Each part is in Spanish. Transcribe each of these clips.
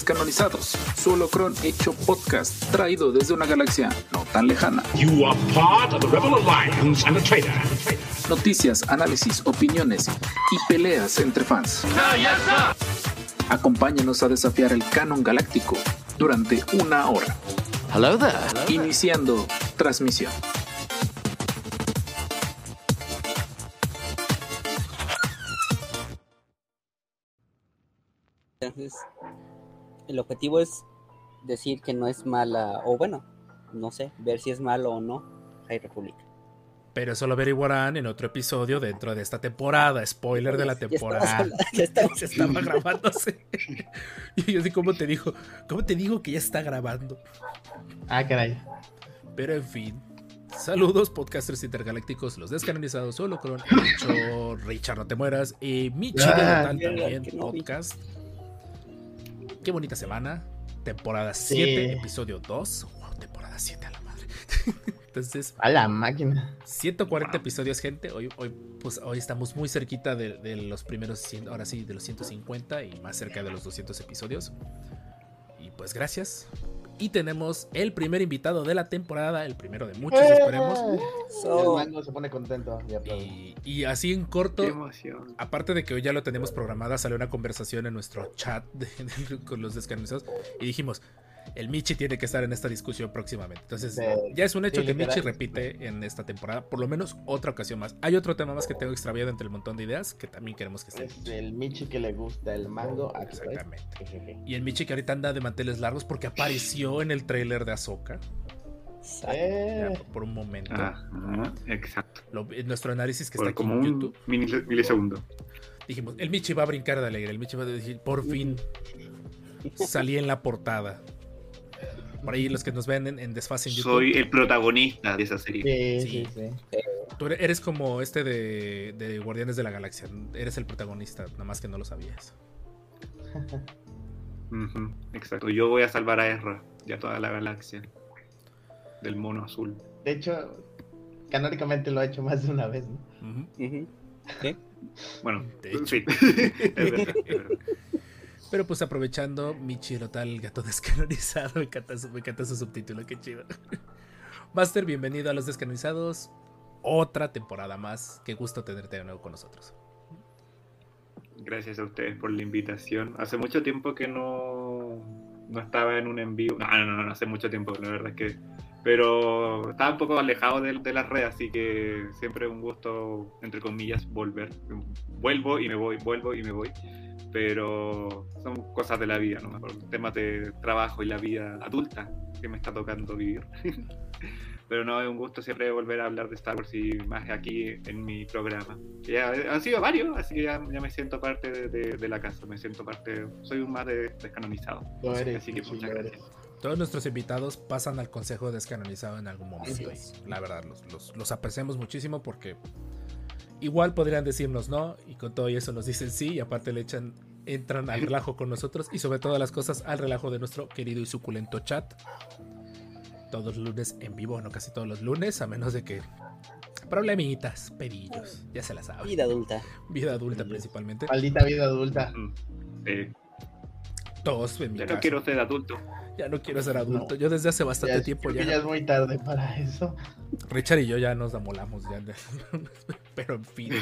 Descanonizados, solo cron hecho podcast, traído desde una galaxia no tan lejana. You are part of the Rebel Alliance and a traitor. Noticias, análisis, opiniones y peleas entre fans. Acompáñenos a desafiar el canon galáctico durante una hora. Hello there. Iniciando transmisión. Entonces, el objetivo es decir que no es mala, o bueno, no sé, ver si es malo o no High Republic. Pero eso lo averiguarán en otro episodio dentro de esta temporada. Spoiler de la temporada. ya estamos- Se estaba grabándose. y yo así, ¿cómo te dijo? ¿Cómo te digo que ya está grabando? Ah, caray. Pero en fin. Saludos, podcasters intergalácticos, los descanonizados, solo con Richard, no te mueras, y Michi Ah, también, vi. Qué bonita semana. Temporada Sí. 7, episodio 2. Wow, temporada 7 a la madre. Entonces, A la máquina. 140 episodios, gente. Hoy, hoy, pues, hoy estamos muy cerquita de, de los primeros 100, ahora sí, de los 150 y más cerca de los 200 episodios. Y pues gracias. Y tenemos el primer invitado de la temporada, el primero de muchos, esperemos. So- El mango se pone contento y así en corto, aparte de que hoy ya lo tenemos programada, salió una conversación en nuestro chat de- de- con los descanonizados y dijimos, el Michi tiene que estar en esta discusión próximamente. Entonces, Sí. ya es un hecho Sí, que Michi repite en esta temporada, por lo menos otra ocasión más. Hay otro tema más que tengo extraviado entre el montón de ideas que también queremos que esté. Es el Michi que le gusta el mango. Exactamente. Y el Michi que ahorita anda de manteles largos porque apareció en el tráiler de Ahsoka ya, Eh, por- un momento. Ajá, exacto. Lo- en nuestro análisis que Por está aquí como en un YouTube, mini- milisegundo. dijimos, el Michi va a brincar de alegre, el Michi va a decir, por fin salí en la portada. Por ahí los que nos ven en, en desfase en YouTube. Soy el protagonista de esa serie. sí, Sí. sí, sí. Tú eres- como este de, de Guardianes de la Galaxia. Eres el protagonista, nada más que no lo sabías. Exacto. Yo voy a salvar a Ezra y a toda la galaxia del mono azul. De hecho, canónicamente lo ha hecho más de una vez, ¿no? Ujú. ¿Sí? Bueno, De hecho. sí. es verdad, es verdad. Pero pues aprovechando, Michi tal gato descanonizado. Me encanta, su, me encanta su subtítulo, qué chido. Master, bienvenido a los descanonizados. Otra temporada más. Qué gusto tenerte de nuevo con nosotros. Gracias a ustedes por la invitación. Hace mucho tiempo que no, no estaba en un envío. No, no, no, no, hace mucho tiempo, la verdad es que. Pero estaba un poco alejado de, de las redes, así que siempre es un gusto, entre comillas, volver. Vuelvo y me voy, vuelvo y me voy. Pero son cosas de la vida, ¿no? Por temas de trabajo y la vida adulta que me está tocando vivir. Pero no, es un gusto siempre volver a hablar de Star Wars y más aquí en mi programa. Ya han sido varios, así que ya, ya me siento parte de, de- de la casa, me siento parte, soy un más de, descanonizado. Así que muchas gracias. Todos nuestros invitados pasan al consejo descanonizado en algún momento. Y la verdad, los, los- los apreciamos muchísimo porque igual podrían decirnos no. Y con todo eso nos dicen sí. Y aparte le echan, entran al relajo con nosotros. Y sobre todas las cosas al relajo de nuestro querido y suculento chat. Todos los lunes en vivo, no casi todos los lunes, a menos de que problemitas, pedillos, ya se la saben. Vida adulta. Vida adulta principalmente. Maldita vida adulta. Eh, Todos en mi caso. no quiero ser adulto. Ya no quiero ser adulto. No. Yo desde hace bastante Ya tiempo creo ya. que ya es muy tarde para eso. Richard y yo ya nos amolamos ya. Pero en fin.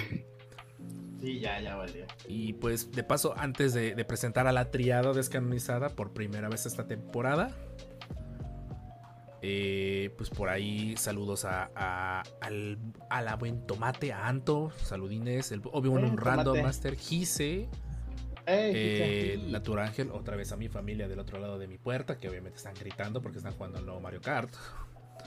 Sí, ya, ya valió. Y pues de paso, antes de, de presentar a la triada descanonizada por primera vez esta temporada. eh, pues por ahí saludos a, a, al, a la buen tomate, a Anto, saludines, el Eh, un Random Tomate. Master, Gise, eh, Tour Ángel, otra vez a mi familia del otro lado de mi puerta, que obviamente están gritando porque están jugando el nuevo Mario Kart.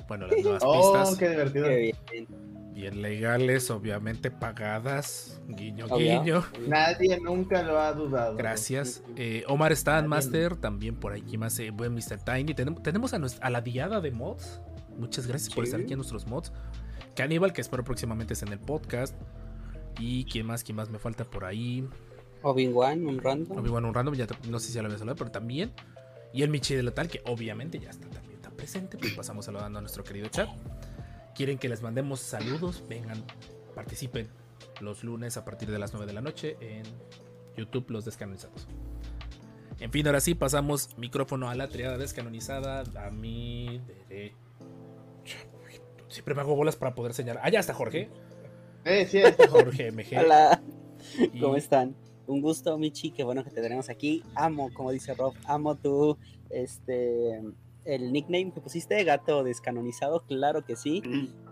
Bueno, las nuevas Oh, pistas. qué divertido. Qué bien. Bien legales, obviamente pagadas. Guiño, Obvio. guiño. Nadie nunca lo ha dudado. Gracias. Eh, Omar Stan Nadie- Master, también por aquí más eh, buen Mr. Tiny. Tenemos, tenemos a, nuestra- a la diada de mods. Muchas gracias por estar aquí en nuestros mods. Caníbal, que espero próximamente es en el podcast. Y quién más, quién más me falta por ahí. Obi-Wan, un random. Obi-Wan un random, ya te- no sé si ya lo había saludado, pero también. Y el Michi de Lotal, que obviamente ya está también está presente. Pues pasamos saludando a nuestro querido chat. Quieren que les mandemos saludos, vengan, participen los lunes a partir de las 9 de la noche en YouTube Los Descanonizados. En fin, ahora sí pasamos micrófono a la triada descanonizada. A mi derecha. Siempre me hago bolas para poder señalar. Ah, ya está Jorge. Eh, sí, está Jorge MG. Hola, Y- ¿cómo están? Un gusto, Michi, qué bueno que te tenemos aquí. Amo, como dice Rob, amo tu, este, el nickname que pusiste, gato descanonizado, claro que sí.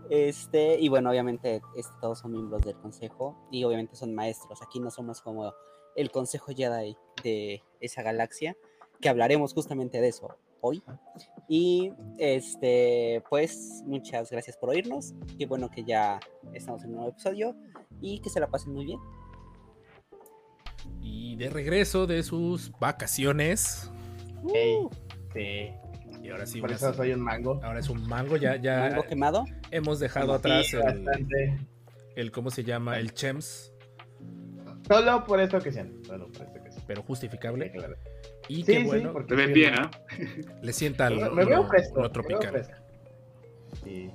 Este, y bueno, obviamente este, todos son miembros del consejo y obviamente son maestros. Aquí no somos como el consejo Jedi de esa galaxia, que hablaremos justamente de eso hoy. Y este, pues muchas gracias por oírnos. Qué bueno que ya estamos en un nuevo episodio y que se la pasen muy bien. Y de regreso de sus vacaciones. Ey, Uh, sí. Y ahora sí, Por una- eso soy un mango. ahora es un mango. Ya, ya mango quemado. hemos dejado Sí, atrás el, el, ¿cómo se llama? El Chems, Solo por esta ocasión. Solo por esta ocasión. pero Sí, justificable. claro. Y Sí, qué sí, bueno, porque Te soy bien, ¿ah? le sienta lo, Me veo lo- fresco. lo me veo tropical. fresco. Sí.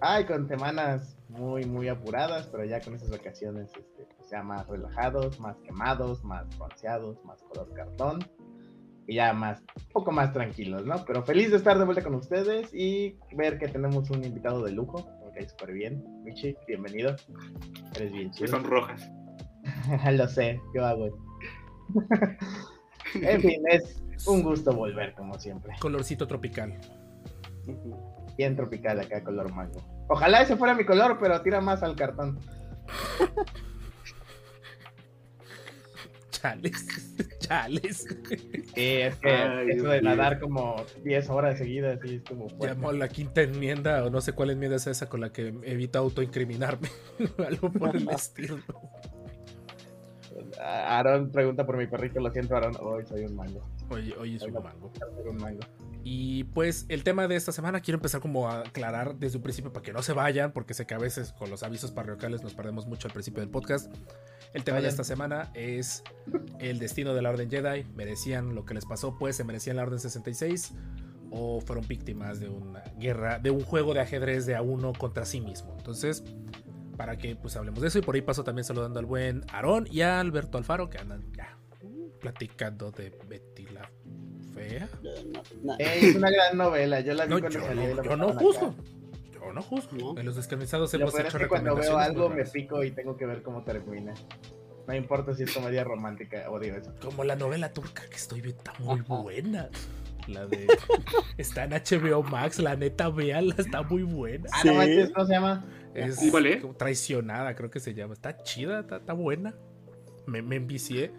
Ay, con semanas muy, muy apuradas, pero ya con esas vacaciones, este, pues ya más relajados, más quemados, más bronceados, más color cartón. Y ya más, un poco más tranquilos, ¿no? Pero feliz de estar de vuelta con ustedes y ver que tenemos un invitado de lujo. Me cae súper bien. Michi, bienvenido. Eres bien Que chido. son rojas. Lo sé, yo hago. en fin, es un gusto volver, como siempre. Colorcito tropical. Bien tropical acá, color mango. Ojalá ese fuera mi color, pero tira más al cartón. Chales. Chales. Sí, es que Ay, eso de nadar como 10 horas seguidas, sí, es como fuerte. Llamó la quinta enmienda, o no sé cuál enmienda es esa con la que evita autoincriminarme. Algo por el estilo. Aaron pregunta por mi perrito, lo siento, Aaron. Hoy soy un mango. Es Hoy un no mango. un mango. Y pues el tema de esta semana quiero empezar como a aclarar desde un principio para que no se vayan, porque sé que a veces con los avisos parroquiales nos perdemos mucho al principio del podcast. El tema de esta semana es el destino de la Orden Jedi. ¿Merecían lo que les pasó? Pues se merecían la Orden 66 o fueron víctimas de una guerra, de un juego de ajedrez de a uno contra sí mismo. Entonces, para que pues hablemos de eso y por ahí paso también saludando al buen Aarón y a Alberto Alfaro que andan ya platicando de Betty la Fea. No, no, Ey, es una gran novela, yo la vi No, cuando yo no, la yo no pasaban juzgo. acá. Yo no juzgo. No. En los descansados Lo hemos peor es hecho que cuando veo algo me pico y tengo que ver cómo termina. No importa si es comedia romántica, odio eso. Como la novela turca que estoy viendo, está muy Ajá. buena. La de. está en HBO Max, la neta, véanla, está muy buena. Ah, Sí. no manches, ¿cómo se llama? Es ¿Y cuál es? como traicionada, creo que se llama. Está chida, está, está buena. Me, me envicié.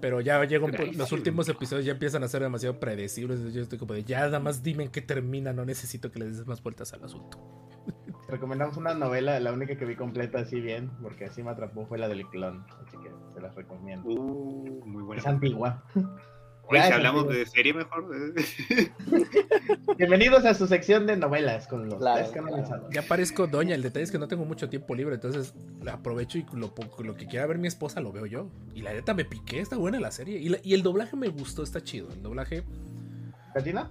Pero ya pu- los últimos episodios ya empiezan a ser demasiado predecibles. Yo estoy como de ya nada más dime en qué termina, no necesito que le des más vueltas al asunto. Recomendamos una novela, la única que vi completa así bien, porque así me atrapó fue la del clon, así que se las recomiendo. Uh, muy buena. Es antigua. Oye, Ya, si hablamos de serie mejor. Bienvenidos a su sección de novelas con los Claro. Ya parezco doña, el detalle es que no tengo mucho tiempo libre, entonces aprovecho y lo, que quiera ver mi esposa lo veo yo. Y la neta me piqué, está buena la serie. Y, la- y el doblaje me gustó, está chido. El doblaje, ¿Catina?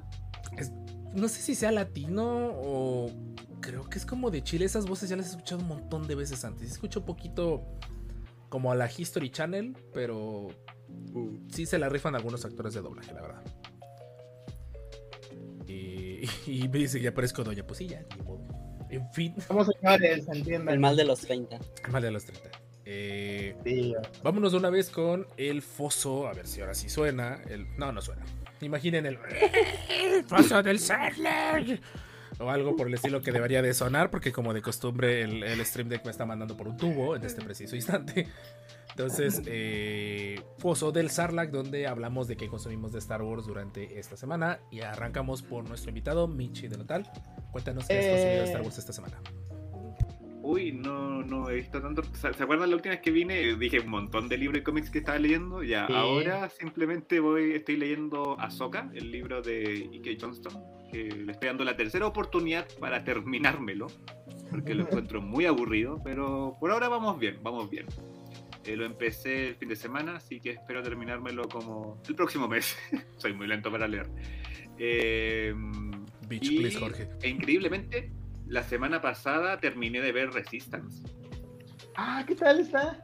no sé si sea latino o creo que es como de Chile. Esas voces ya las he escuchado un montón de veces antes. Escucho poquito como a la History Channel, pero. Sí se la rifan algunos actores de doblaje, la verdad. Y, y me dice, ya parezco doña. Pues sí, ya, ni modo. En fin, Somos señores, entiendan. El mal de los 30. mal de los 30. Eh, Sí, vámonos de una vez con el foso. A ver si ahora sí suena. El, no, no suena. Imaginen el foso del Sarlacc. O algo por el estilo que debería de sonar, porque como de costumbre el, el Stream Deck me está mandando por un tubo en este preciso instante. Entonces, eh, Foso del Sarlacc, donde hablamos de qué consumimos de Star Wars durante esta semana. Y arrancamos por nuestro invitado, Michi de Natal. Cuéntanos qué has consumido de Star Wars esta semana. Uy, no, no he visto tanto. ¿Se se acuerdan la última vez que vine? Dije un montón de libros y cómics que estaba leyendo. Ya, Sí. ahora simplemente voy, estoy leyendo Ahsoka, el libro de Ike Johnston. Que le estoy dando la tercera oportunidad para terminármelo. Porque lo encuentro muy aburrido. Pero por ahora vamos bien, vamos bien. Eh, lo empecé el fin de semana, así que espero terminármelo como el próximo mes. Soy muy lento para leer. Eh, Bitch, y- please, Jorge. E increíblemente, la semana pasada terminé de ver Resistance. Ah, ¿qué tal está?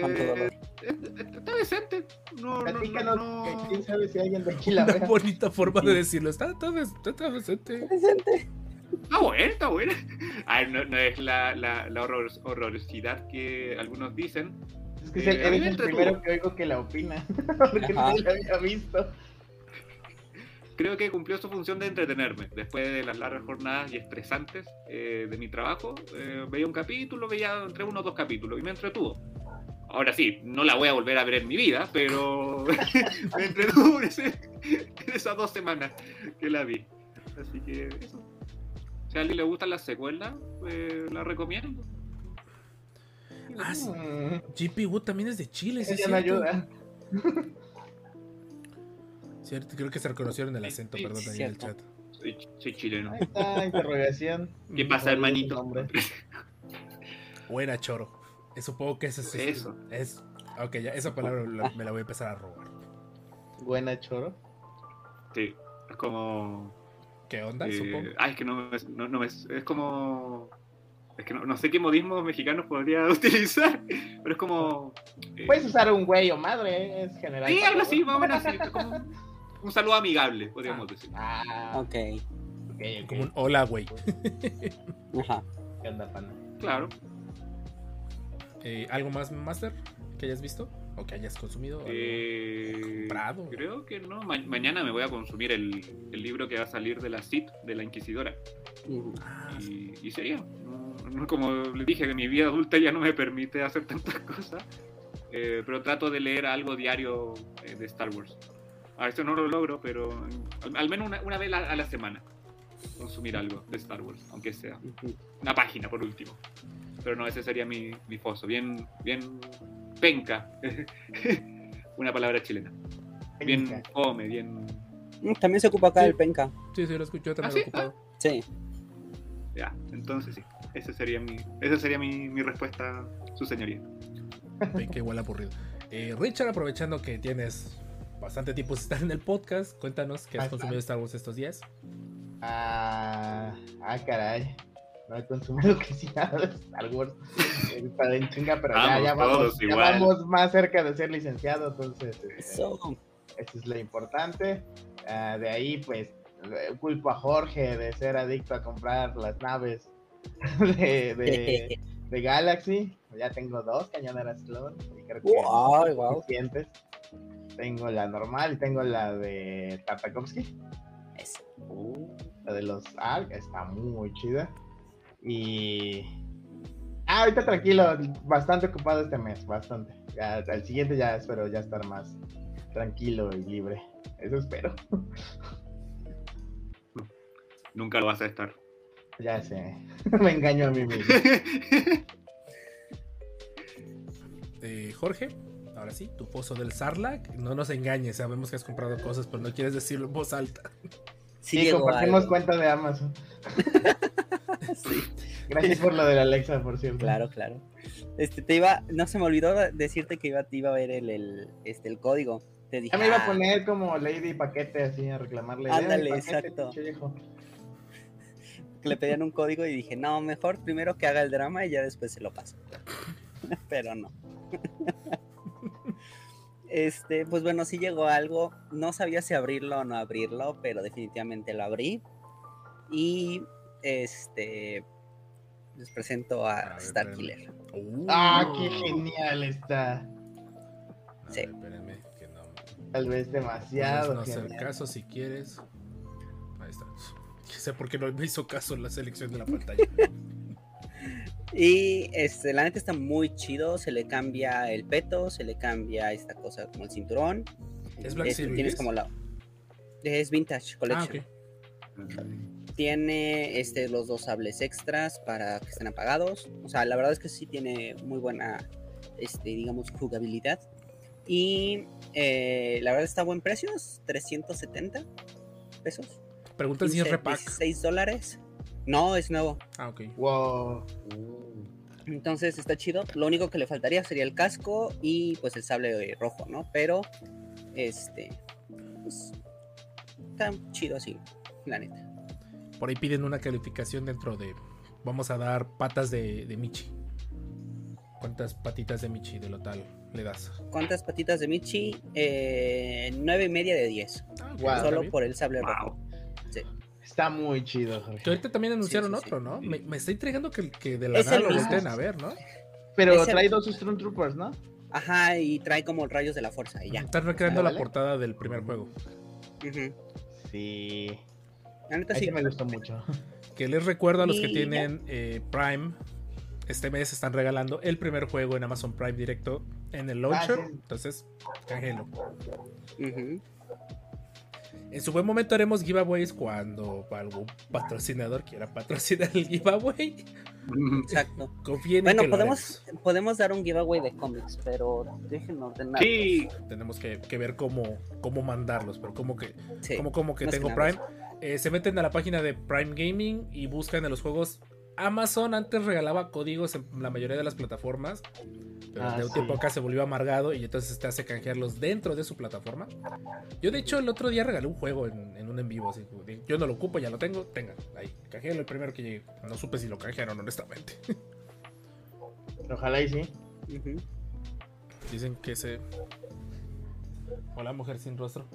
¿Cuánto Eh, está decente. No, no, no, quién sabe si alguien de aquí la Una bonita forma de decirlo. Está, está, está, está decente. Está buena, está buena. Ay, no, no es la, la, la horror- horrorosidad que algunos dicen. Es que es el- Eh, a el primero que oigo que la opina. Porque Ajá. no la había visto. Creo que cumplió su función de entretenerme. Después de las largas jornadas y estresantes eh, de mi trabajo, eh, veía un capítulo, veía entre uno o dos capítulos y me entretuvo. Ahora sí, no la voy a volver a ver en mi vida, pero me entretuvo en, ese- en esas dos semanas que la vi. Así que eso. Si a alguien le gustan las secuelas, pues la recomiendo. Ah, sí. Mm, GP Wood también es de Chile, sí, Eso cierto. ayuda. Cierto, creo que se reconocieron el acento, Sí, perdón, sí, ahí en el chat. Soy, soy chileno. Ahí está, interrogación. ¿Qué pasa, hermanito? Buena choro. Eh, Supongo que ese es. Eso. Es. Ok, ya, esa palabra la- me la voy a empezar a robar. Buena choro. Sí, es como. ¿Qué onda? eh, Supongo. ay, es que no, no, no me- es como. Es que no, no sé qué modismos mexicanos podría utilizar, pero es como. eh, Puedes usar un güey o madre, ¿eh? es general. sí, algo así, más o menos así. es como un, saludo amigable, podríamos decir. Ah, Ok. Como un hola, güey. Ajá. ¿Qué onda, pana? Claro. Eh, ¿Algo más, Master? ¿Que hayas visto? ¿O que hayas consumido? ¿Algo Eh, comprado? creo que no. Ma- mañana me voy a consumir el, el libro que va a salir de la CIT, de la Inquisidora. Ah, Y, y sería. No, no, como le dije, que mi vida adulta ya no me permite hacer tantas cosas. Eh, pero trato de leer algo diario eh, de Star Wars. A veces no lo logro, pero al, al menos una, una vez a, a la semana consumir algo de Star Wars, aunque sea una página por último. Pero no, ese sería mi, mi foso. Bien, bien penca. una palabra chilena. Bien Penca. come, bien. Mm, También se ocupa acá Sí. el penca. Sí, sí, lo escucho, yo también ¿Ah, lo he sí? ocupado. Sí. Ya, entonces sí. Ese sería mi, esa sería mi, mi respuesta, su señoría. Que igual aburrido. Eh, Richard, aprovechando que tienes bastante tiempo estar en el podcast, cuéntanos qué has Bastante. consumido Star Wars estos días. Ah, ah, caray. No he consumido casi nada de Star Wars. Está en chinga, pero ya, Vamos, ya, vamos, ya vamos más cerca de ser licenciado, entonces este, Eso. eso es lo importante. Ah, de ahí, pues, eh, culpo a Jorge de ser adicto a comprar las naves de, de, de Galaxy. Ya tengo dos cañoneras clon. y creo que Wow, son wow. suficientes. Tengo la normal y tengo la de Tartakovsky. Eso. La de los ARC está muy chida. Y. Ah, ahorita tranquilo, bastante ocupado este mes, bastante. Ya, al siguiente ya espero ya estar más tranquilo y libre. Eso espero. Nunca lo vas a estar. Ya sé. Me engaño a mí mismo. Eh, Jorge, ahora sí, tu pozo del Sarlacc. No nos engañes, sabemos que has comprado cosas, pero no quieres decirlo en voz alta. Sí, Sí, llegó compartimos algo. cuenta de Amazon. Sí, Gracias por lo de la Alexa, por cierto. claro, claro. Este, te iba, no se me olvidó decirte que iba, te iba a ver el, el, este, el código. Te dije, Ya me iba a "Ah, poner como Lady Paquete así a reclamarle. Ándale, "Lady Paquete, exacto. pinche viejo". que le pedían un código y dije, no, mejor primero que haga el drama y ya después se lo paso. Pero no. Este, pues bueno, sí llegó algo. No sabía si abrirlo o no abrirlo, pero definitivamente lo abrí. Y este les presento A a ver, Starkiller. Uh. Ah, qué genial está. A Sí. ver, que no. Tal vez demasiado. No hacer caso si quieres. Ahí está. No sé por qué no me hizo caso en la selección de la pantalla. Y este, la neta está muy chido. Se le cambia el peto, se le cambia esta cosa como el cinturón. ¿Es Black Este, Series? tienes como la. Es Vintage Ah, Collection. Tiene este, los dos sables extras para que estén apagados. O sea, la verdad es que sí tiene muy buena, este, digamos, jugabilidad. Y eh, la verdad está a buen precio, es 370 pesos. Pregunta si es 15, repack. 16 dólares. No, es nuevo. Ah, ok. Wow. Entonces está chido. Lo único que le faltaría sería el casco y pues el sable rojo, ¿no? Pero, este, pues, está chido así, la neta. Por ahí piden una calificación dentro de. Vamos a dar patas de, de Michi. ¿Cuántas patitas de Michi de Lotal le das? ¿Cuántas patitas de Michi? Eh, nueve y media de 10. Ah, está Solo por el sable Wow. rojo. Sí. Está muy chido, Que ahorita también anunciaron sí, sí. otro, ¿no? Me, me está intrigando que, que de la Es nada el lo volteen a ver, ¿no? Pero trae dos Stormtroopers, ¿no? Ajá, y trae como rayos de la fuerza y ya. Están recreando Ah, la portada del primer juego. Sí. La neta sí. sí me gustó mucho. Que les recuerdo a los que tienen eh, Prime. Este mes están regalando el primer juego en Amazon Prime directo en el launcher. Ah, sí. Entonces, canjelo. En su buen momento haremos giveaways cuando algún patrocinador quiera patrocinar el giveaway. Exacto. Confíen en Bueno, que lo podemos, podemos dar un giveaway de cómics, pero déjenme ordenar. Sí. Tenemos que, que ver cómo, cómo mandarlos, pero como que, Sí. como, como que que tengo nada Prime. Eh, se meten a la página de Prime Gaming y buscan en los juegos. Amazon antes regalaba códigos en la mayoría de las plataformas, pero Ah, de un sí. tiempo acá se volvió amargado y entonces te hace canjearlos dentro de su plataforma. Yo, de hecho, el otro día regalé un juego en, en un en vivo. Así, yo no lo ocupo, ya lo tengo. Tengan, ahí, canjealo el primero que llegue. No supe si lo canjearon, honestamente. Ojalá y sí. Dicen que se. Hola, mujer sin rostro.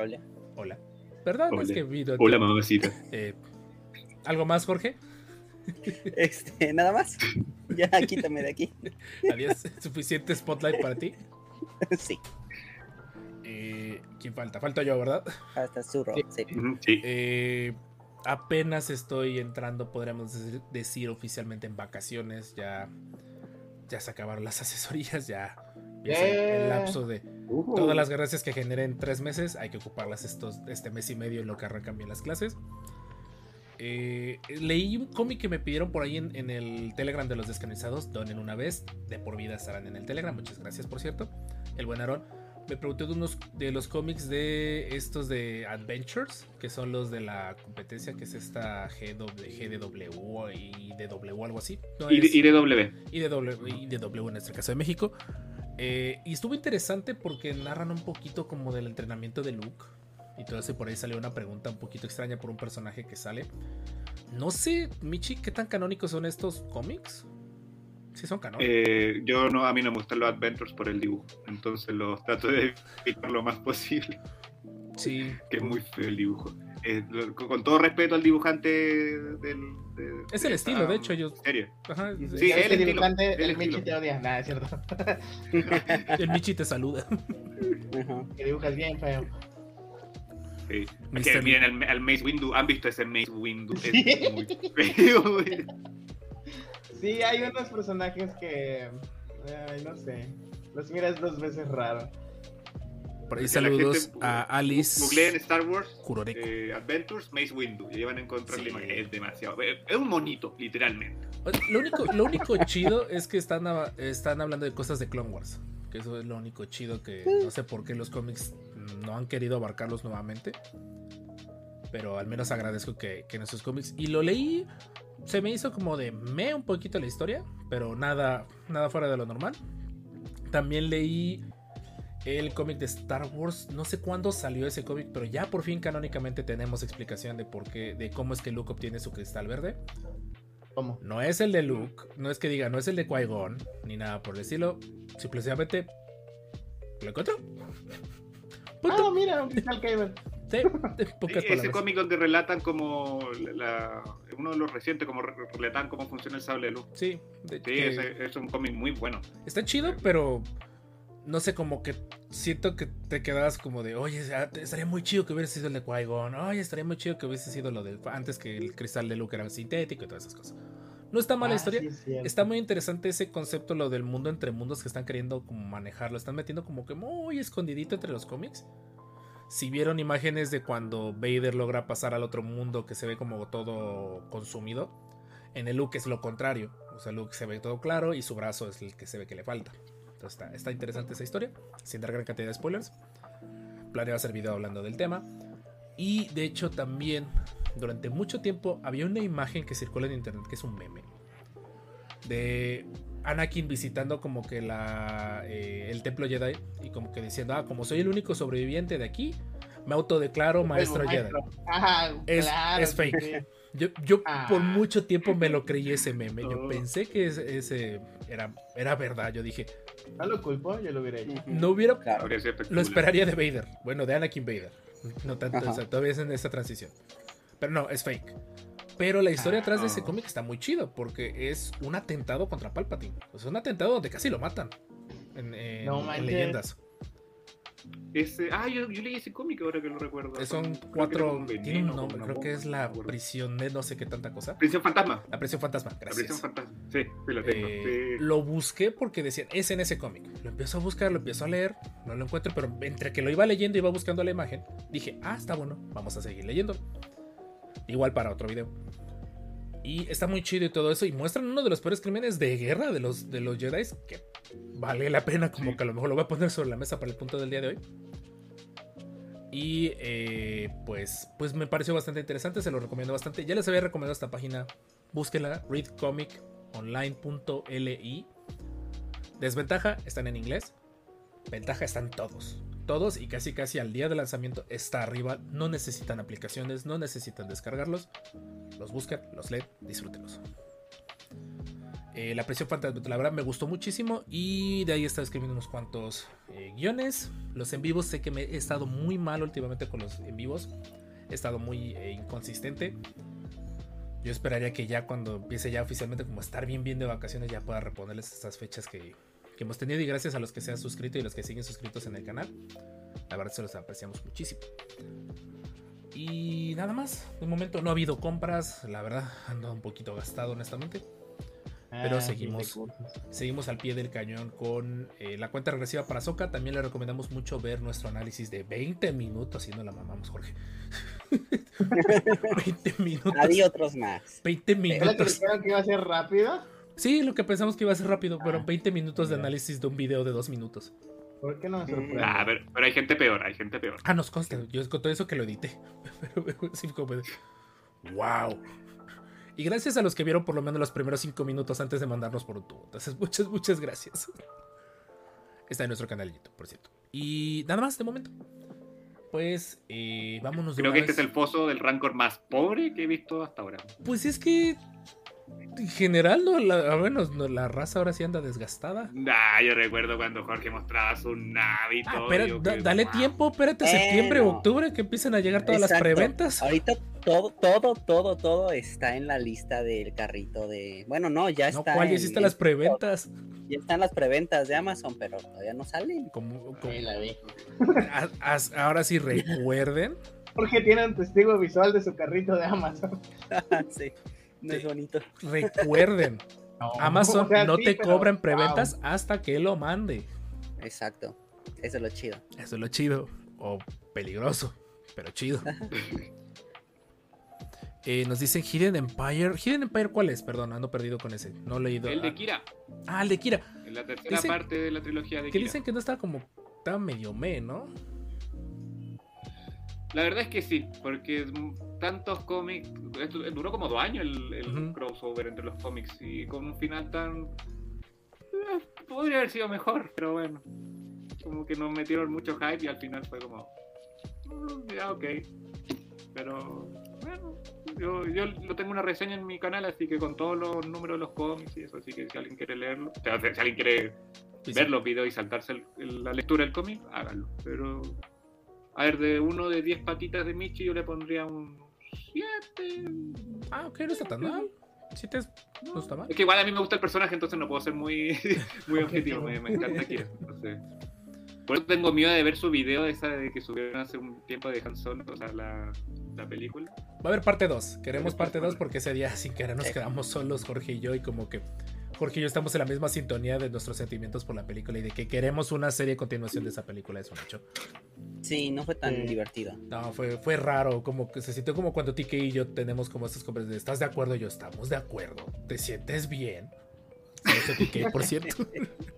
Hola. Hola. Es Hola. que vi. hola mamacita. Eh, ¿Algo más, Jorge? Este, nada más. Ya, quítame de aquí. Adiós. Suficiente spotlight para ti. sí, Eh, ¿Quién falta? Falta yo, ¿verdad? hasta zurro. Sí. Sí. Eh, apenas estoy entrando, podríamos decir, decir oficialmente en vacaciones. Ya, ya se acabaron las asesorías, ya empieza el- el Yeah. lapso de Uh, todas las ganancias que generen en tres meses. Hay que ocuparlas estos, este mes y medio en lo que arrancan bien las clases. Eh, leí un cómic que me pidieron por ahí en, en el Telegram de los descanonizados. Donen una vez, de por vida estarán en el Telegram. Muchas gracias, por cierto. El buen Aarón me preguntó de unos de los cómics de estos de Adventures, que son los de la competencia, que es esta GW, GDW y DW, algo así. No, Y, es- y de W. y de W, y de W en este caso de México. Eh, y estuvo interesante porque narran un poquito como del entrenamiento de Luke. Y todo eso, y por ahí salió una pregunta un poquito extraña por un personaje que sale. No sé, Michi, ¿qué tan canónicos son estos cómics? Sí son canónicos. Eh, yo no, a mí no me gustan los Adventures por el dibujo. Entonces los trato de evitar lo más posible. sí. Que es muy feo el dibujo. Eh, con, todo respeto al dibujante del. de- Es de el esta estilo, de hecho, ellos- Serie. Ajá, Sí, Sí, el estilo, dibujante, el el. Michi te odia. Nada, es cierto. el Michi te saluda. Que dibujas bien feo. Sí. Mr. Que miren al, al Mace Windu. ¿Han visto ese Mace Windu? Es Sí. muy feo. güey. Sí, hay unos personajes que. Ay, no sé. Los miras dos veces raro. Por ahí saludos gente a Alice Googleen Star Wars Kuroreko. eh, Adventures Mace Windu. Y ahí van a encontrar Sí. la imagen. Es demasiado. Es un monito, literalmente. Lo único, lo único chido es que están, están hablando de cosas de Clone Wars. Que eso es lo único chido que no sé por qué los cómics no han querido abarcarlos nuevamente. Pero al menos agradezco que, que en esos cómics. Y lo leí. Se me hizo como de me un poquito la historia. Pero nada, nada fuera de lo normal. También leí el cómic de Star Wars. No sé cuándo salió ese cómic. Pero ya por fin canónicamente tenemos explicación de por qué. De cómo es que Luke obtiene su cristal verde. ¿Cómo? No es el de Luke, no es que diga, no es el de Qui-Gon, ni nada por el estilo. Simplemente lo encontró. Ah, mira, un cristal Kyber. Sí, ese palabras. cómic donde relatan como la, uno de los recientes, como re- relatan cómo funciona el sable de luz. Sí, de- Sí, que ese- es un cómic muy bueno. está chido, pero no sé, como que siento que te quedas como de, oye, estaría muy chido que hubiese sido el de Qui-Gon, oye, estaría muy chido que hubiese sido lo del antes que el cristal de Luke era sintético y todas esas cosas. No está mala Ah, historia. sí, es cierto. Está muy interesante ese concepto, lo del mundo entre mundos que están queriendo como manejarlo. Están metiendo como que muy escondidito entre los cómics. Si vieron imágenes de cuando Vader logra pasar al otro mundo que se ve como todo consumido, en el Luke es lo contrario. O sea, Luke se ve todo claro y su brazo es el que se ve que le falta. Entonces está, está interesante esa historia, sin dar gran cantidad de spoilers. Planeo hacer video hablando del tema. Y de hecho también, durante mucho tiempo, había una imagen que circula en internet que es un meme de Anakin visitando como que la eh, el templo Jedi y como que diciendo, ah, como soy el único sobreviviente de aquí, me autodeclaro maestro Jedi. Ajá, Es, claro, es fake. Yo, yo Ah. por mucho tiempo me lo creí ese meme. Yo Oh. pensé que ese, ese era, era verdad. Yo dije, No lo culpo, yo lo hubiera hecho. no hubiera. Claro. Lo esperaría de Vader. Bueno, de Anakin Vader. No tanto, o sea, todavía es en esa transición. Pero no, es fake. Pero la historia atrás de ese Ah. cómic está muy chido porque es un atentado contra Palpatine. O sea, un atentado donde casi lo matan. En, en- No en leyendas. Ese, ah, yo, yo leí ese cómic ahora que lo recuerdo. Son Creo que cuatro. veneno, Tiene un nombre. Creo que es la prisión de no sé qué tanta cosa. Prisión Fantasma. La prisión fantasma. La prisión Gracias. Fantasma. Sí, sí lo tengo. Eh, sí. Lo busqué porque decían, es en ese cómic. Lo empiezo a buscar, lo empiezo a leer, no lo encuentro, pero entre que lo iba leyendo y iba buscando la imagen, dije, ah, está bueno, vamos a seguir leyendo. Igual para otro video. Y está muy chido y todo eso. Y muestran uno de los peores crímenes de guerra de los, de los Jedi que vale la pena, como que a lo mejor lo voy a poner sobre la mesa para el punto del día de hoy. Y eh, pues, pues me pareció bastante interesante, se lo recomiendo bastante. Ya les había recomendado esta página, búsquenla, readcomiconline.li. Desventaja, están en inglés. Ventaja, están todos. Todos y casi casi al día de lanzamiento está arriba. No necesitan aplicaciones, no necesitan descargarlos. Los buscan, los leen, disfrútenlos. Eh, la presión fantasma, la verdad me gustó muchísimo y de ahí he escribiendo unos cuantos eh, guiones. Los en vivos, sé que me he estado muy mal últimamente con los en vivos. He estado muy eh, inconsistente. Yo esperaría que ya cuando empiece ya oficialmente como estar bien bien de vacaciones ya pueda reponerles estas fechas que, que hemos tenido y gracias a los que se han suscrito y los que siguen suscritos en el canal. La verdad se los apreciamos muchísimo. Y nada más, de momento no ha habido compras, la verdad ando un poquito gastado honestamente. Pero Ah, seguimos. Seguimos al pie del cañón con eh, la cuenta regresiva para Soca. También le recomendamos mucho ver nuestro análisis de 20 minutos. No la mamamos, Jorge. 20 minutos. Hay otros más. 20 ¿Es la que minutos. dijeron que iba a ser rápido? Sí, lo que pensamos que iba a ser rápido, pero Ah, 20 minutos de análisis de un video de 2 minutos. ¿Por qué no me sorprende? Ah, pero, pero hay gente peor, hay gente peor. Ah, nos consta. Yo con todo eso que lo edité. Pero sí, como de, Wow. Y gracias a los que vieron por lo menos los primeros 5 minutos antes de mandarnos por un tubo. Entonces, muchas, muchas gracias. Está en nuestro canal de YouTube, por cierto. Y nada más de momento. Pues eh, vámonos de Creo que este es el foso del rancor más pobre que he visto hasta ahora. Pues es que en general, no, la, a menos no, la raza ahora sí anda desgastada. Ah, yo recuerdo cuando Jorge mostraba su nave y Ah, pero da- dale wow. tiempo, espérate, Bueno. septiembre, octubre, que empiecen a llegar todas las preventas. Ahorita todo, todo, todo, todo está en la lista del carrito de. Bueno, no, ya No, está. ¿cuál? Ya en- hiciste las preventas. Ya están las preventas de Amazon, pero todavía no salen. Como, la vi. a- as- ahora sí recuerden. Jorge tiene un testigo visual de su carrito de Amazon. sí, no es bonito. Recuerden, Amazon O sea, no sí, te pero- cobra en preventas hasta que lo mande. Exacto. Eso es lo chido. Eso es lo chido. O peligroso, pero chido. Eh, nos dicen Hidden Empire. ¿Hidden Empire cuál es? Perdón, ando perdido con ese. No he leído. El de Kira, Ah, el de Kira. en la tercera Dicen- parte de la trilogía de Que Kira. dicen que no está como. Está medio me, ¿no? La verdad es que sí, porque tantos cómics, esto- duró como dos años el, crossover entre los cómics y con un final tan... eh, podría haber sido mejor, pero bueno, como que nos metieron mucho hype y al final fue como... "Mm, ya, ok. Pero bueno, yo, yo lo tengo una reseña en mi canal, así que con todos los números de los cómics y eso, así que si alguien quiere leerlo, o sea, si alguien quiere Sí, sí. ver los videos y saltarse el- el- la lectura del cómic, háganlo. Pero, a ver, de uno de 10 patitas de Michi, yo le pondría un 7. Ah, ok, no está tan mal. Si te no está mal. Es que igual a mí me gusta el personaje, entonces no puedo ser muy, muy objetivo. Me, me encanta Kira. entonces. Por eso tengo miedo de ver su video, esa de que subieron hace un tiempo de Han Solo, o sea, la, la película. Va a haber parte 2. Queremos parte 2 porque ese día sin querer nos quedamos solos, Jorge y yo, y como que Jorge y yo estamos en la misma sintonía de nuestros sentimientos por la película y de que queremos una serie a continuación de esa película, es un hecho. Sí, no fue tan Sí. divertido. No, fue, fue raro, como que se sintió como cuando TK y yo tenemos como estas conversaciones de ¿estás de acuerdo? Y yo, estamos de acuerdo. ¿Te sientes bien? Eso TK, por cierto.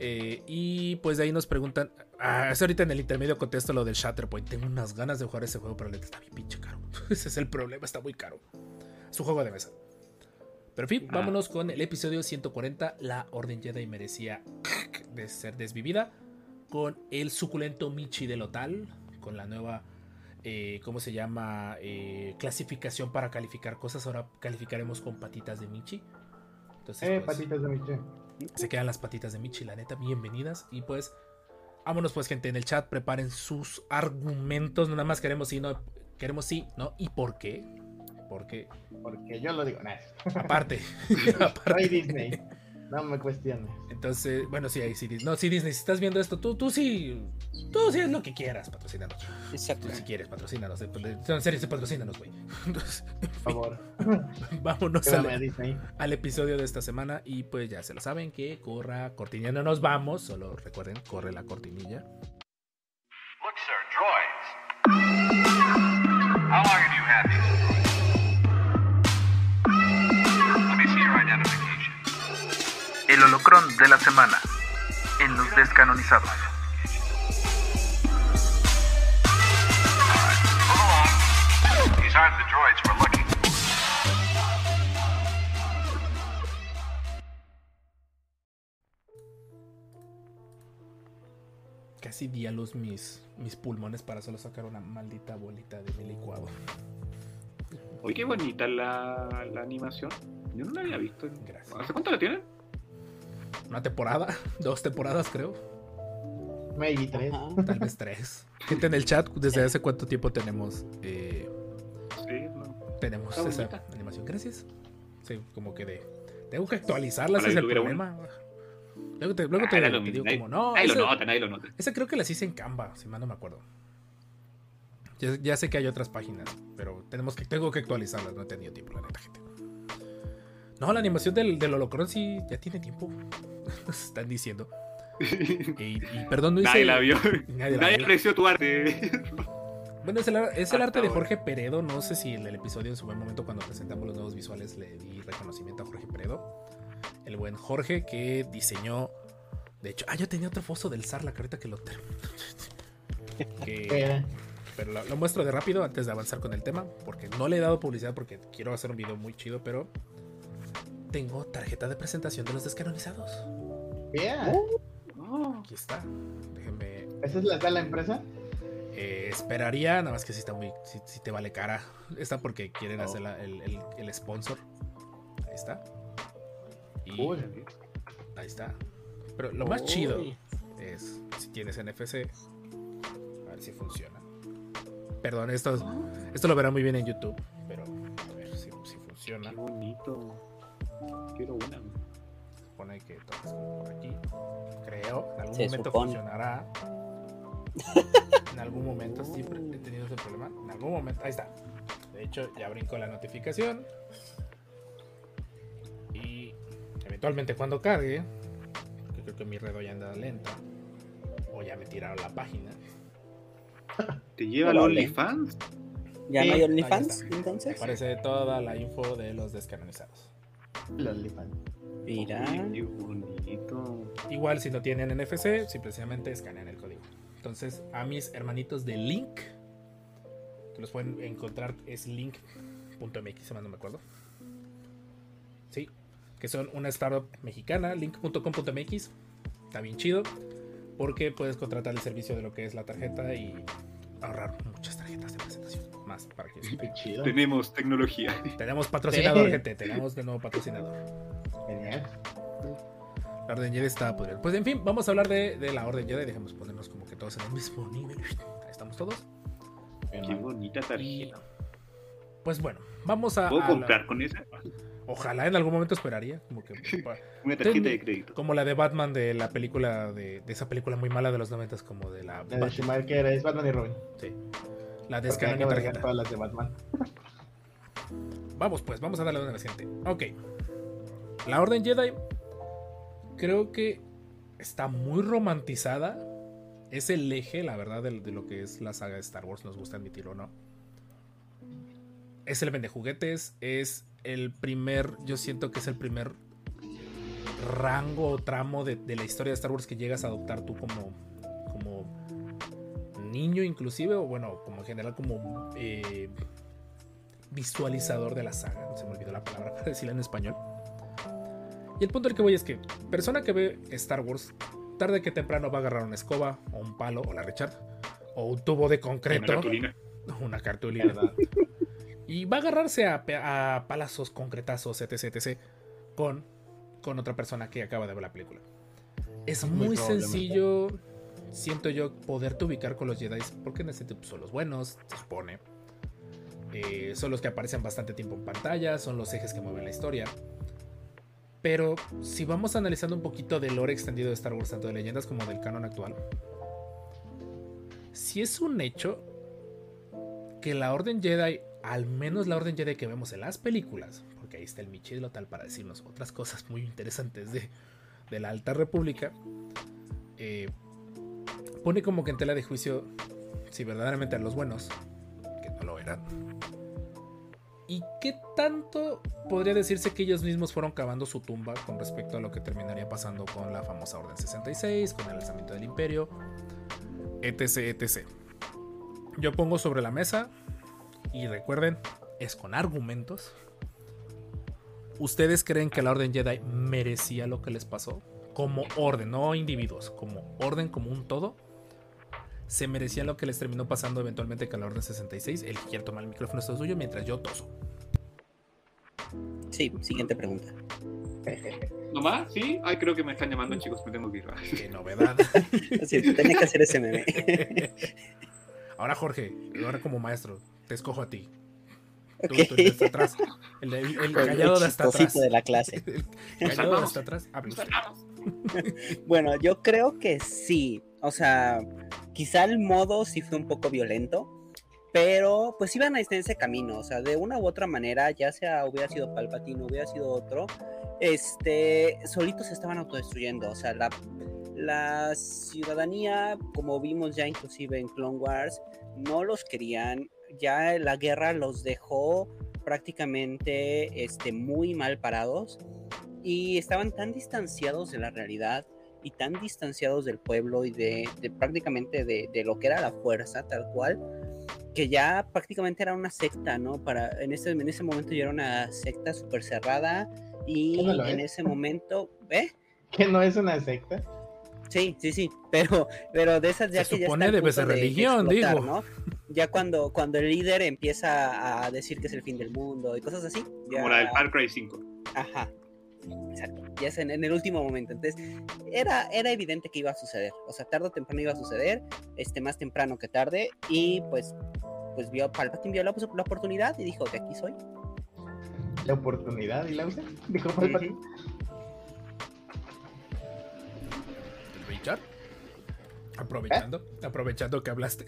Eh, y pues de ahí nos preguntan. Ah, es ahorita en el intermedio contesto lo del Shatterpoint. Tengo unas ganas de jugar ese juego, pero neta está bien pinche caro. Ese es el problema, está muy caro. Es un juego de mesa. Pero en fin, Ah. vámonos con el episodio 140. La Orden Jedi merecía de ser desvivida. Con el suculento Michi de Lotal. Con la nueva eh, ¿cómo se llama? Eh, clasificación para calificar cosas. Ahora calificaremos con patitas de Michi. Entonces, Eh, pues, patitas de Miche. Se quedan las patitas de Michi, la neta, bienvenidas. Y pues, vámonos pues, gente, en el chat, preparen sus argumentos. Nada más queremos sí, no, queremos sí, ¿no? ¿Y por qué? Porque, Porque yo lo digo, nah. aparte, Soy aparte. Disney. No me cuestiones. Entonces, bueno, sí, ahí sí. No, sí, Disney, si estás viendo esto, tú, tú sí, tú sí es lo que quieras, patrocínanos. Exacto. Tú si quieres, patrocínanos. eh, pues, en serio, sí, patrocínanos, güey. Entonces, Por favor. vámonos al, episodio de esta semana. Y pues ya se lo saben que corra cortinilla. No nos vamos, solo recuerden, corre la cortinilla. Look, sir, droids. How long have you had these? El holocrón de la semana en los descanonizados. Casi di a luz mis, mis pulmones para solo sacar una maldita bolita de mi licuado. Oye, qué bonita la, la animación. Yo no la había visto. Gracias. ¿Hace cuánto la tienen? Una temporada, dos temporadas creo, Maybe tres. Tal vez tres. Gente en el chat, ¿desde hace cuánto tiempo tenemos eh, Sí, no. tenemos Está esa bonita. animación? Gracias. Sí, como que de... Tengo que actualizarlas, es el problema. Luego te, luego Ah, te- digo como, no, ese- lo nota, nadie lo nota. Esa creo que las hice en Canva, si mal no me acuerdo. Ya, ya sé que hay otras páginas, pero tenemos que, tengo que actualizarlas, no he tenido tiempo, la neta, gente. No, la animación del, del holocron sí ya tiene tiempo. Nos están diciendo. Y, y perdón, no hice. Nadie la vio. Nadie la Nadie vio. apreció tu arte. Bueno, es el, ar- es el Hasta arte de. Jorge Peredo. No sé si en el episodio en su buen momento, cuando presentamos los nuevos visuales, le di reconocimiento a Jorge Peredo. El buen Jorge que diseñó. De hecho, ah, yo tenía otro foso del Sarla, que ahorita que lo termino. que, Eh, pero lo, lo muestro de rápido antes de avanzar con el tema, porque no le he dado publicidad porque quiero hacer un video muy chido, pero tengo tarjeta de presentación de los descanonizados. yeah. Aquí está. Déjenme. ¿Esa es la de la empresa? eh, esperaría, nada más que si está muy. Si, si te vale cara. Está porque quieren Oh. hacer la- el, el- el sponsor. Ahí está. Y Uy. ahí está. Pero lo más chido es si tienes NFC. A ver si funciona. Perdón, esto, es- esto lo verán muy bien en YouTube. Pero a ver si, si funciona. Qué bonito. Quiero una. Supone que como por aquí. Creo. En algún Se momento supone. funcionará. en algún momento siempre he tenido ese problema. En algún momento. Ahí está. De hecho, ya brincó la notificación. Y eventualmente cuando cargue. que Creo que mi red ya anda lenta. O ya me tiraron la página. ¿Te lleva Probable. OnlyFans? ¿Ya no hay OnlyFans? Entonces. Aparece toda la info de los descanonizados. El OnlyFans. Mira. Ay, qué bonito. Igual si no tienen NFC, simplemente escanean el código. Entonces, a mis hermanitos de Link, que los pueden encontrar, es link.mx, si mal no me acuerdo. Sí, que son una startup mexicana, link.com.mx. Está bien chido, porque puedes contratar el servicio de lo que es la tarjeta y ahorrar muchas tarjetas de. Más para que chido. Tenemos tecnología. Tenemos patrocinador, Sí. gente. Tenemos de nuevo patrocinador. Genial. La Orden Jedi está poder. Pues en fin, vamos a hablar de, de la Orden Jedi. Dejemos ponernos como que todos en el mismo nivel. Ahí estamos todos. Qué bonita tarjeta. pues bueno, vamos a. ¿Puedo a la- comprar con esa? ojalá en algún momento esperaría. Como que. Una tarjeta Ten- de crédito. Como la de Batman de la película de, de esa película muy mala de los noventas, como de la. La de Bat- Schumacher es Batman y Robin. sí. La descarga mi de ver tarjeta. todas las de Batman. Vamos pues, vamos a darle una vez, gente. Ok. La Orden Jedi creo que está muy romantizada. Es el eje, la verdad, de, de lo que es la saga de Star Wars, nos gusta admitirlo o no. Es el vende juguetes, es el primer, yo siento que es el primer rango o tramo de, de la historia de Star Wars que llegas a adoptar tú como, como niño inclusive, o bueno, como en general como eh, visualizador de la saga. Se me olvidó la palabra para decirla en español. Y el punto al que voy es que persona que ve Star Wars, tarde que temprano va a agarrar una escoba, o un palo, o la Richard, o un tubo de Una concreto, cartulina. una cartulina. ¿Verdad? Y va a agarrarse a, palazos, concretazos, etc, etc, con, con otra persona que acaba de ver la película. Es Muy sencillo, siento yo, poderte ubicar con los Jedi, porque en este tipo son los buenos, se supone. Eh, son los que aparecen bastante tiempo en pantalla, son los ejes que mueven la historia. Pero si vamos analizando un poquito del lore extendido de Star Wars, tanto de leyendas como del canon actual, si es un hecho que la Orden Jedi, al menos la Orden Jedi que vemos en las películas, porque ahí está el Michelo tal para decirnos otras cosas muy interesantes de, de la Alta República, eh, pone como que en tela de juicio si verdaderamente eran los buenos, que no lo eran. ¿Y qué tanto podría decirse que ellos mismos fueron cavando su tumba con respecto a lo que terminaría pasando con la famosa Orden 66, con el alzamiento del Imperio, etc, etc? Yo pongo sobre la mesa, y recuerden, es con argumentos. ¿Ustedes creen que la Orden Jedi merecía lo que les pasó? Como orden, no individuos, como orden, como un todo. ¿Se merecía lo que les terminó pasando eventualmente con la Orden 66? El que quiere tomar el micrófono es todo suyo mientras yo toso. Sí, siguiente pregunta. ¿Nomás? ¿Sí? Ay, creo que me están llamando, chicos, me tengo que ir. ¡Qué novedad! Sí, tenía que hacer ese meme. Ahora Jorge, ahora como maestro, te escojo a ti. Tú, Ok. tú, el de hasta atrás. El, de- el El callado de hasta atrás. de la clase. El callado de hasta atrás. Usted. Bueno, yo creo que sí. O sea, quizá el modo sí fue un poco violento, pero pues iban a ese camino. O sea, de una u otra manera, ya sea hubiera sido Palpatine, hubiera sido otro, este, solitos se estaban autodestruyendo. O sea, la, la ciudadanía, como vimos ya inclusive en Clone Wars, no los querían. Ya la guerra los dejó prácticamente este, muy mal parados y estaban tan distanciados de la realidad y tan distanciados del pueblo y de, de prácticamente de, de lo que era la fuerza tal cual que ya prácticamente era una secta, ¿no? Para, en, ese, en ese momento ya era una secta súper cerrada y ¿Qué no en es? ese momento, ¿eh? ¿Que no es una secta? Sí, sí, sí, pero, pero de esas ya Se que ya supone está al debe ser punto de- de religión, explotar, digo. ¿no? Ya cuando, cuando el líder empieza a decir que es el fin del mundo y cosas así. ya- Como la del Far Cry 5. Ajá. Exacto. Ya es en, en el último momento. Entonces, era, era evidente que iba a suceder. O sea, tarde o temprano iba a suceder. Este, más temprano que tarde. Y pues, pues vio, Palpatine vio la, pues, la oportunidad y dijo, de aquí soy. La oportunidad y la usé. Dijo Palpatine. Richard. Aprovechando, ¿Eh? aprovechando que hablaste.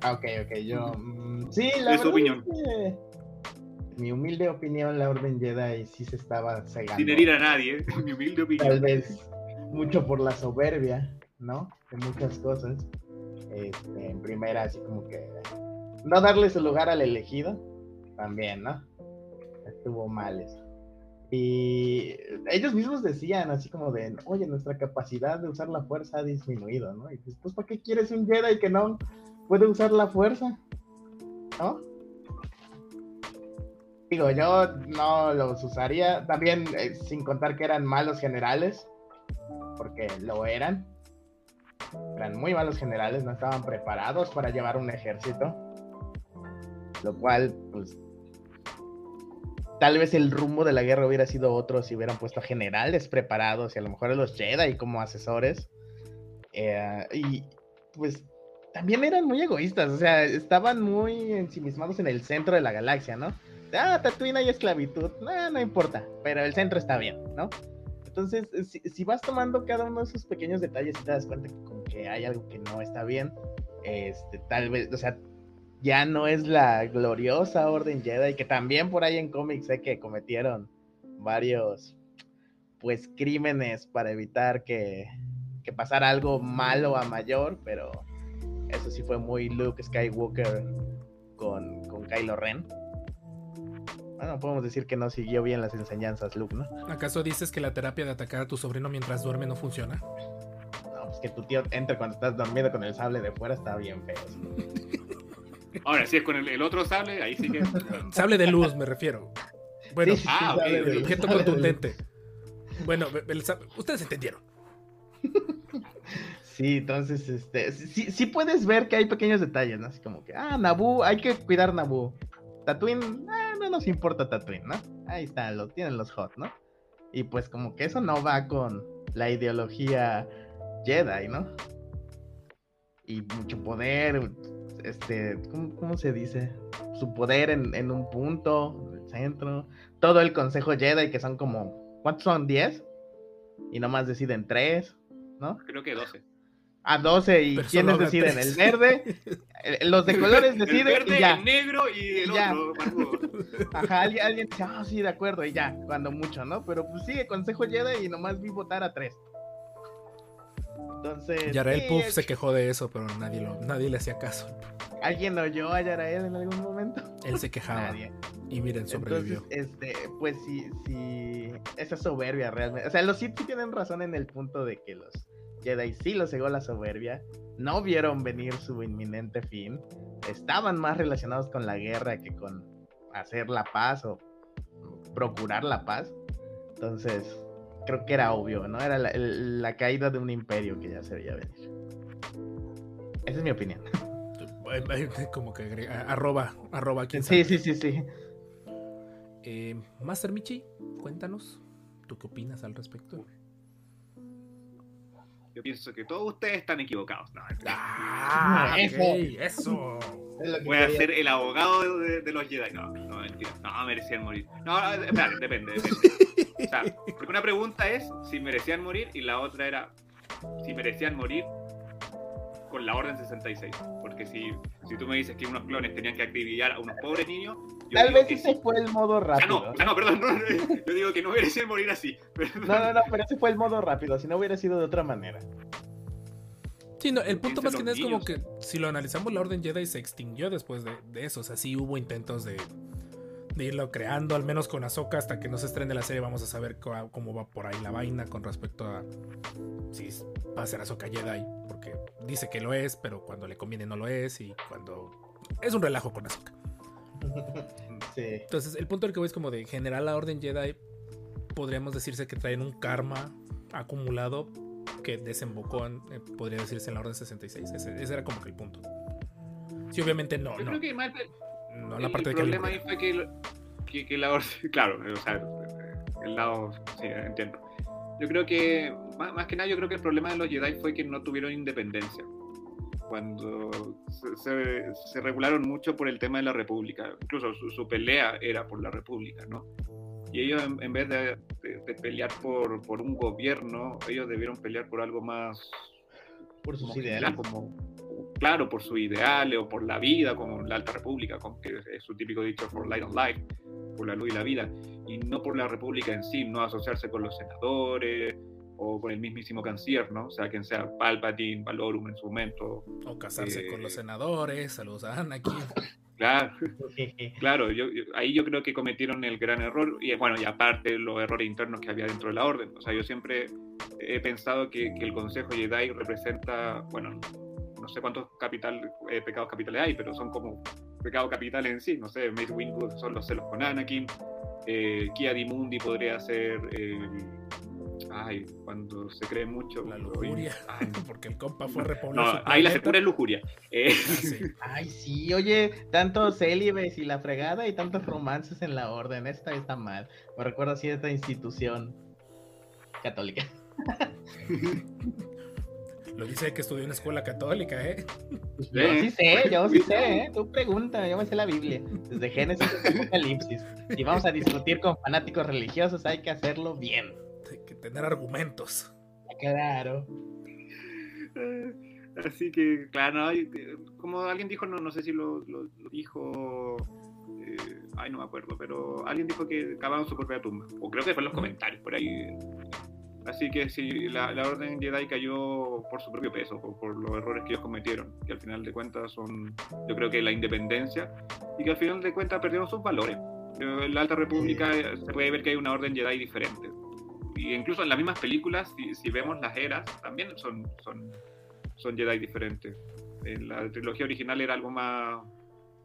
Ah, ok, ok, yo. mm, sí, la Es su verdad opinión. es que, en mi humilde opinión, la Orden Jedi sí se estaba cegando. Sin herir a nadie, mi humilde Tal opinión. vez mucho por la soberbia, ¿no? De muchas cosas. Este, en primera, así como que. No darle su lugar al elegido. También, ¿no? Estuvo mal eso. Y ellos mismos decían así como de, oye, nuestra capacidad de usar la fuerza ha disminuido, ¿no? Y pues, ¿para qué quieres un Jedi que no puede usar la fuerza? ¿No? Digo, yo no los usaría, también eh, sin contar que eran malos generales, porque lo eran. Eran muy malos generales, no estaban preparados para llevar un ejército. Lo cual, pues, tal vez el rumbo de la guerra hubiera sido otro si hubieran puesto generales preparados y a lo mejor los Jedi como asesores. Eh, y pues también eran muy egoístas, o sea, estaban muy ensimismados en el centro de la galaxia, ¿no? Ah, Tatooine hay esclavitud, no, no importa, pero el centro está bien, ¿no? Entonces, si, si vas tomando cada uno de esos pequeños detalles y te das cuenta que, como que hay algo que no está bien, este, tal vez, o sea, ya no es la gloriosa Orden Jedi, que también por ahí en cómics sé que cometieron varios, pues, crímenes para evitar que, que pasara algo malo a mayor, pero eso sí fue muy Luke Skywalker con, con Kylo Ren. Bueno, podemos decir que no siguió bien las enseñanzas Luke, ¿no? ¿Acaso dices que la terapia de atacar a tu sobrino mientras duerme no funciona? No, pues que tu tío entre cuando estás dormido con el sable de fuera está bien feo. Ahora, si es con el, el otro sable, ahí sí que. Sable de luz, me refiero. Bueno, Sí, ah, sable luz, objeto sable contundente. Bueno, el sab- ustedes entendieron. Sí, entonces, este, sí, sí puedes ver que hay pequeños detalles, ¿no? Así como que, ah, Naboo, hay que cuidar Naboo. Tatooine, ah, no nos importa Tatooine, ¿no? Ahí está, lo tienen los hot, ¿no? Y pues como que eso no va con la ideología Jedi, ¿no? Y mucho poder, este, ¿cómo, se dice? Su poder en, en un punto, en el centro. Todo el consejo Jedi, que son como, ¿cuántos son? ¿10? Y nomás deciden tres, ¿no? Creo que 12. A 12 y Pero quiénes deciden, tres. el verde, el- los de colores El deciden verde, y ya. el negro y el Y ya. otro. Ajá, alguien, alguien dice, ah, sí, de acuerdo, y ya, cuando mucho, ¿no? Pero pues sí, el consejo Jedi y nomás vi votar a tres. Entonces, Yarael sí, Puff es- se quejó de eso, pero nadie, lo, nadie le hacía caso. ¿alguien oyó a Yarael en algún momento? Él se quejaba. Nadie. Y miren, sobrevivió. Entonces, este, pues sí, sí, esa soberbia realmente. O sea, los Sith sí tienen razón en el punto de que los Jedi sí los cegó la soberbia, no vieron venir su inminente fin, estaban más relacionados con la guerra que con hacer la paz o procurar la paz. Entonces, creo que era obvio, ¿no? Era la, el- la caída de un imperio que ya se veía venir. Esa es mi opinión. Como que agrega- arroba, arroba, quién Sí, sabe. sí, sí, sí. Eh, Master Michi, cuéntanos, ¿tú qué opinas al respecto? Yo pienso que todos ustedes están equivocados. No, Ah, Eso. ok, eso. Es lo que Voy a ser el abogado de, de los Jedi. No, no, mentira. No, merecían morir. No, no, espera, depende, depende. O sea, porque una pregunta es si merecían morir y la otra era si merecían morir con la Orden 66. Porque si, si tú me dices que unos clones tenían que acribillar a unos pobres niños, Tal vez ese sí. fue el modo O sea, rápido. no, o sea, no, perdón, no, yo digo que no merecían morir así. No, no, no, pero ese fue el modo rápido, si no hubiera sido de otra manera. Sí, no, el punto más que nada es como que si lo analizamos, la Orden Jedi se extinguió después de, de eso. O sea, sí hubo intentos de, de irlo creando, al menos con Ahsoka, hasta que no se estrene la serie. Vamos a saber cómo va por ahí la vaina con respecto a si va a ser Ahsoka Jedi. Porque dice que lo es, pero cuando le conviene no lo es. Y cuando. Es un relajo con Ahsoka. Sí. Entonces, el punto del que voy es como de en general la Orden Jedi. Podríamos decirse que traen un karma acumulado que desembocó en, eh, podría decirse, en la Orden 66. Ese, ese era como que el punto. Sí, obviamente no, Yo no. creo que más No el, la parte el de que problema ahí fue que, que, que la orden, claro, o sea, el lado, sí, entiendo. Yo creo que, más, más que nada, yo creo que el problema de los Jedi fue que no tuvieron independencia. Cuando se, se- se regularon mucho por el tema de la República, incluso su, su pelea era por la República, ¿no? Y ellos, en, en vez de, de- de pelear por, por un gobierno, ellos debieron pelear por algo más Por sus como ideales. como, claro, por sus ideales o por la vida, como la Alta República, como que es su típico dicho for light and life, por la luz y la vida, y no por la República en sí, no asociarse con los senadores o con el mismísimo canciller, ¿no? O sea, quien sea Palpatine, Valorum en su momento, O casarse Eh, con los senadores. Saludos a Anakin. claro, claro, yo, yo- ahí yo creo que cometieron el gran error, y bueno, y aparte los errores internos que había dentro de la orden, o sea, yo siempre he pensado que, que el Consejo Jedi representa, bueno, no sé cuántos capital, eh, pecados capitales hay, pero son como pecados capitales en sí, no sé, Mace Windu son los celos con Anakin, eh, Kia di Mundi podría ser, eh, ay, cuando se cree mucho, La lujuria. Ay, Porque el compa fue a repoblar no, su ahí la secura es lujuria. Eh, Ah, sí. Ay, sí, oye, tantos célibes y la fregada y tantos romances en la orden. Esta está mal. Me recuerda así esta institución católica. Lo dice que estudió en escuela católica, ¿eh? Yo sí sé, yo sí sé, ¿eh? Tú pregunta, yo me sé la Biblia. Desde Génesis hasta Apocalipsis. Y vamos a discutir con fanáticos religiosos, hay que hacerlo bien. Tener argumentos. Claro. Así que, claro, no, como alguien dijo, no, no sé si lo, lo- lo dijo, eh, ay, no me acuerdo, pero alguien dijo que cavaban su propia tumba, o creo que fue en los comentarios, por ahí. Así que sí, la, la Orden Jedi cayó por su propio peso, por, por los errores que ellos cometieron, que al final de cuentas son, yo creo que la independencia, y que al final de cuentas perdieron sus valores. Eh, En la Alta República eh, se puede ver que hay una Orden Jedi diferente. Y incluso en las mismas películas, si, si vemos las eras, también son, son son Jedi diferentes. En la trilogía original era algo más,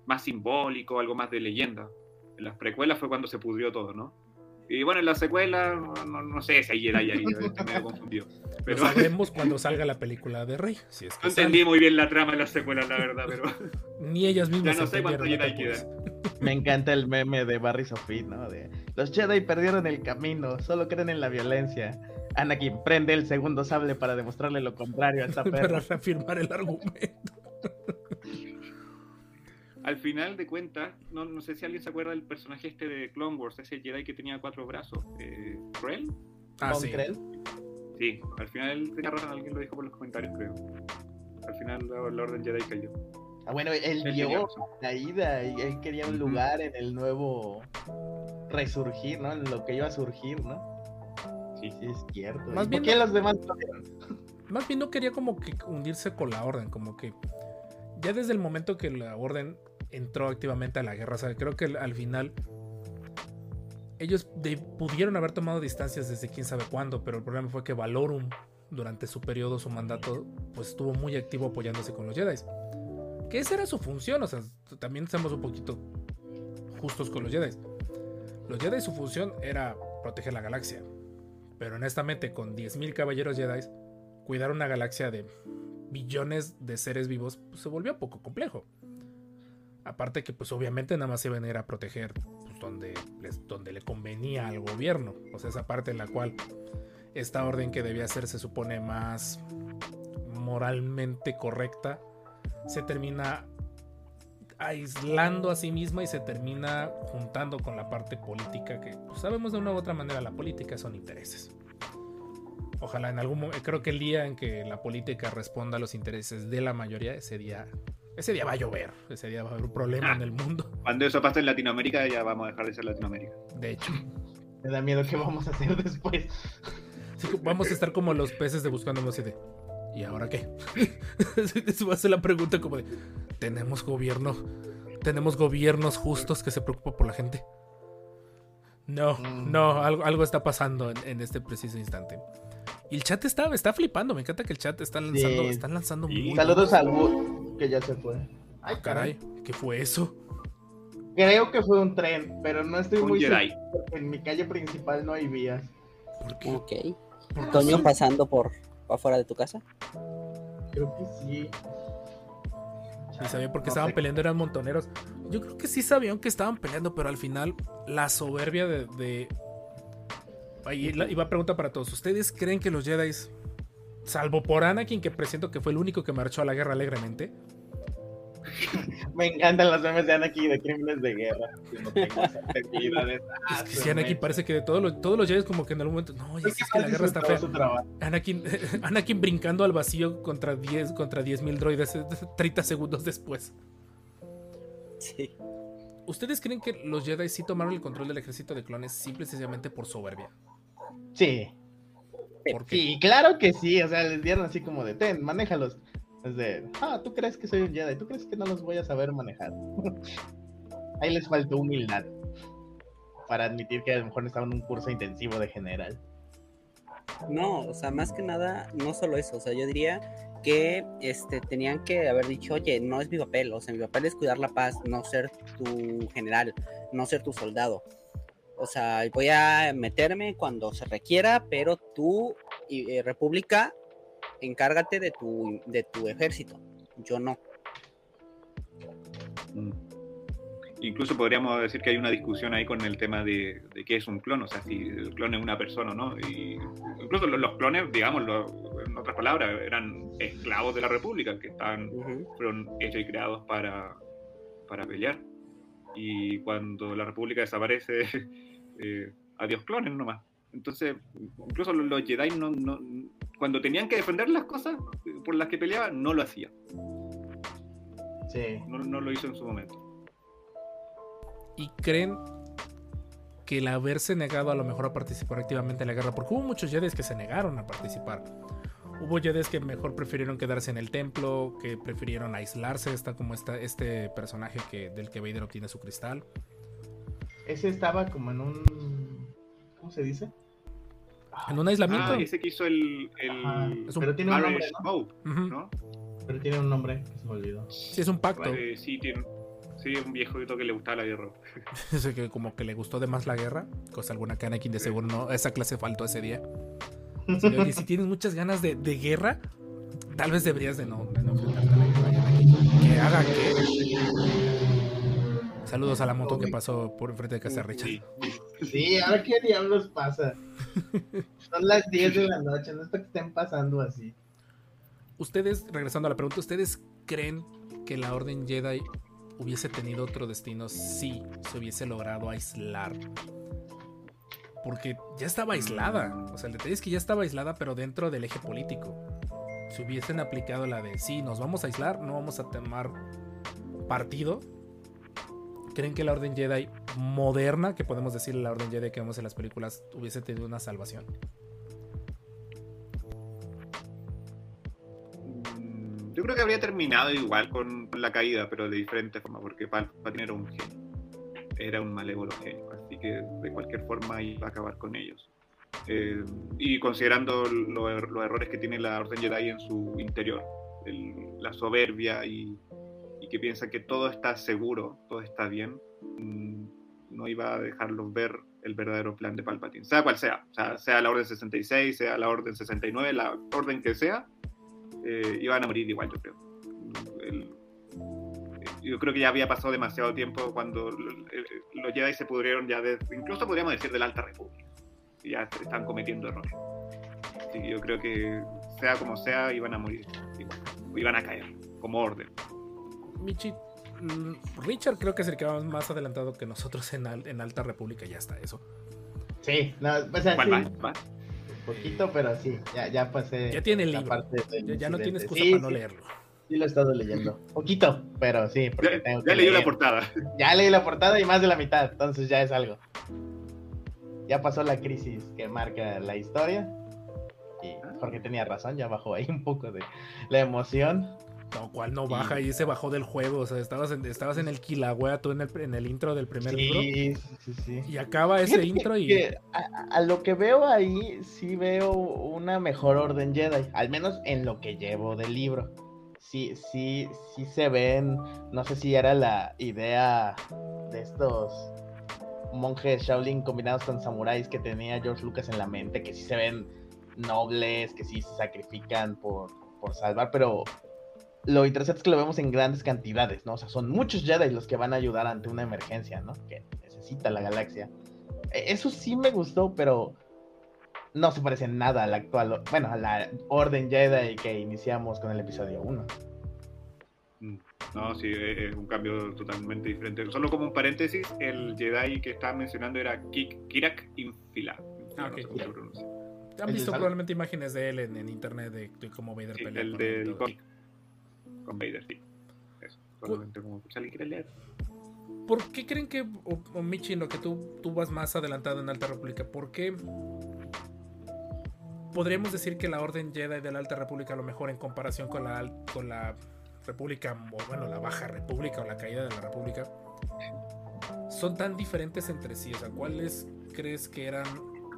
más simbólico, algo más de leyenda. En las precuelas fue cuando se pudrió todo, ¿no? Y bueno, en la secuela, no, no- sé si hay Jedi ahí, estoy medio confundido. Lo Pero sabremos cuando salga la película de Rey. Si es que no sale. entendí muy bien la trama de la secuela, la verdad, pero Ni ellas mismas Ya no sé cuánto Jedi apures. Me encanta el meme de Barry Sophie, ¿no? De los Jedi perdieron el camino, solo creen en la violencia. Anakin prende el segundo sable para demostrarle lo contrario a esta Para perra. reafirmar el argumento. al final de cuentas, no, no sé si alguien se acuerda del personaje este de Clone Wars, ese Jedi que tenía cuatro brazos. Eh, ¿Krell? Ah, sí. Krell. Sí, al final alguien lo dijo por los comentarios, creo. Al final la, la Orden Jedi cayó. Ah, bueno, él vio la ida y él quería un lugar en el nuevo resurgir, ¿no? En lo que iba a surgir, ¿no? Sí. Sí, es cierto. Más ¿Y bien ¿Por qué no- los demás no? Más bien no quería como que hundirse con la orden, como que ya desde el momento que la orden entró activamente a la guerra, o sea, creo que al- al final ellos de- pudieron haber tomado distancias desde quién sabe cuándo, pero el problema fue que Valorum durante su periodo, su mandato, pues estuvo muy activo apoyándose con los Jedi. Que esa era su función, o sea, también estamos un poquito justos con los Jedi. Los Jedi su función era proteger la galaxia, pero honestamente con 10.000 caballeros Jedi, cuidar una galaxia de billones de seres vivos pues, se volvió poco complejo. Aparte que pues obviamente nada más iban a ir a proteger pues, donde, donde le convenía al gobierno. O sea, esa parte en la cual esta orden que debía ser se supone más moralmente correcta se termina aislando a sí misma y se termina juntando con la parte política que pues, sabemos de una u otra manera la política son intereses. Ojalá en algún momento, creo que el día en que la política responda a los intereses de la mayoría, ese día, ese día va a llover, ese día va a haber un problema en el mundo. Cuando eso pase en Latinoamérica, ya vamos a dejar de ser Latinoamérica. De hecho, Me da miedo qué vamos a hacer después. Sí, vamos a estar como los peces de buscando así de ¿y ahora qué? Eso va a ser la pregunta como de ¿tenemos gobierno? ¿Tenemos gobiernos justos que se preocupan por la gente? No, Mm. no, algo, algo está pasando en, en este preciso instante. Y el chat está, está flipando, me encanta que el chat está lanzando, Sí. están lanzando muy Saludos al Wood, que ya se fue. Ay, caray, ¿qué fue eso? Creo que fue un tren, pero no estoy Un muy seguro en mi calle principal no hay vías. ¿Por qué? Ok. Toño pasando por afuera de tu casa. Creo que sí. Ni sabía por qué No estaban sé. peleando, eran montoneros. Yo creo que sí sabían que estaban peleando, pero al final la soberbia de. de... Ahí la- iba a pregunta para todos. ¿Ustedes creen que los Jedi, salvo por Anakin, que presiento que fue el único que marchó a la guerra alegremente, Me encantan los memes de Anakin de crímenes de guerra. Yo no tengo es que si Anakin parece que de todos los, todos los Jedi, como que en algún momento. No, ya Es que que la guerra está fea. Anakin, Anakin brincando al vacío contra 10 contra 10.000 droides eh, 30 segundos después. Sí. ¿Ustedes creen que los Jedi sí tomaron el control del ejército de clones simple y sencillamente por soberbia? Sí, ¿Por qué? sí, claro que sí. O sea, les dieron así como de ten, manéjalos. Es de, ah, tú crees que soy un Jedi, tú crees que no los voy a saber manejar. Ahí les faltó humildad para admitir que a lo mejor estaban en un curso intensivo de general. No, o sea, más que nada, no solo eso, o sea, yo diría que este, tenían que haber dicho, oye, no es mi papel, o sea, mi papel es cuidar la paz, no ser tu general, no ser tu soldado. O sea, voy a meterme cuando se requiera, pero tú, y, eh, República, encárgate de tu, de tu ejército, yo no. Mm. Incluso podríamos decir que hay una discusión ahí con el tema de, de qué es un clon, o sea, si el clon es una persona o no. Y incluso los, los clones, digamos, en otras palabras, eran esclavos de la República, que estaban, fueron hechos y creados para, para pelear. Y cuando la República desaparece, eh, adiós clones nomás. Entonces, incluso los, los Jedi, no, no- cuando tenían que defender las cosas por las que peleaban, no lo hacían. Sí. No, no lo hizo en su momento. ¿Y creen que el haberse negado a lo mejor a participar activamente en la guerra, porque hubo muchos Jedi que se negaron a participar. Hubo Jedi que mejor prefirieron quedarse en el templo, que prefirieron aislarse, está como esta, este personaje que, del que Vader obtiene su cristal. Ese estaba como en un. ¿Cómo se dice? En un aislamiento. Ah, ese que hizo el, el Ajá, Es un Pero tiene un nombre. Pero tiene un nombre que se me olvidó. Sí, es un pacto. Eh, sí, tiene. Sí, un viejito que le gustaba la guerra. Ese que como que le gustó de más la guerra, cosa alguna que Anakin de seguro no, esa clase faltó ese día. Oye, si tienes muchas ganas de, de guerra, tal vez deberías de no, de no enfrentarte a la guerra, Anakin. Que haga que... Saludos a la moto que pasó por enfrente de casa Richard. Sí. Sí, ahora qué diablos pasa. Son las 10 de la noche, no es que estén pasando así. Ustedes, regresando a la pregunta, ¿ustedes creen que la Orden Jedi hubiese tenido otro destino si se hubiese logrado aislar? Porque ya estaba aislada. O sea, el detalle es que ya estaba aislada, pero dentro del eje político. Si hubiesen aplicado la de sí, nos vamos a aislar, no vamos a tomar partido. ¿Creen que la Orden Jedi moderna, que podemos decir la Orden Jedi que vemos en las películas, hubiese tenido una salvación? Mm, Yo creo que habría terminado igual con, la caída, pero de diferente forma, porque Palpatine era un genio. Era un malévolo genio, así que de cualquier forma iba a acabar con ellos. Eh, y considerando er- los errores que tiene la Orden Jedi en su interior, el- la soberbia y que piensa que todo está seguro, todo está bien, mm, no iba a dejarlos ver el verdadero plan de Palpatine, sea cual sea, o sea, sea la Orden 66, sea la Orden 69, la orden que sea, eh, iban a morir igual, yo creo. El- yo creo que ya había pasado demasiado tiempo cuando eh, los Jedi se pudrieron ya desde, incluso podríamos decir de la Alta República. Ya están cometiendo errores. Yo creo que sea como sea, iban a morir igual. Iban a caer, como orden. Michi, mm, Richard creo que es el que va más adelantado que nosotros en, Al- en Alta República, ya está eso. Sí, no, o sea, ¿Cuál sí, va? ¿Va? poquito, pero sí, ya, ya pasé. Ya tiene el la libro. parte Ya, ya no tiene incidente. excusa Sí, para no sí, leerlo. Sí, lo he estado leyendo. Poquito, pero sí, porque Ya, tengo ya que leí la portada. Ya leí la portada y más de la mitad, entonces ya es algo. Ya pasó la crisis que marca la historia. Y Jorge tenía razón, ya bajó ahí un poco de la emoción. No, cual no baja y se bajó del juego. O sea, estabas en, estabas en el Kilauea tú en el, en el intro del primer libro. Sí, sí, sí. Y acaba ese intro y. que a, a lo que veo ahí, sí veo una mejor orden Jedi, al menos en lo que llevo del libro. Sí, sí, sí se ven, no sé si era la idea de estos monjes Shaolin combinados con samuráis que tenía George Lucas en la mente, que sí se ven nobles, que sí se sacrifican por, por salvar, pero lo interesante es que lo vemos en grandes cantidades, ¿no? O sea, son muchos Jedi los que van a ayudar ante una emergencia, ¿no? Que necesita la galaxia. E- Eso sí me gustó, pero no se parece en nada a la actual, bueno, a la Orden Jedi que iniciamos con el episodio 1. Mm, No, sí, es un cambio totalmente diferente. Solo como un paréntesis, el Jedi que estaba mencionando era Kik- Kirak Infila. Ah, No ok. sé cómo se pronuncia. Han ¿El visto probablemente imágenes de él en, en internet de, de cómo Vader Sí, pelea el del. Con Vader, sí. Eso. Solamente como si alguien quiere leer. ¿Por qué creen que, o, o Michi, en lo que tú, tú vas más adelantado en Alta República, por qué podríamos decir que la Orden Jedi de la Alta República, a lo mejor en comparación con la, con la República, o bueno, la Baja República o la caída de la República, son tan diferentes entre sí? O sea, ¿cuáles crees que eran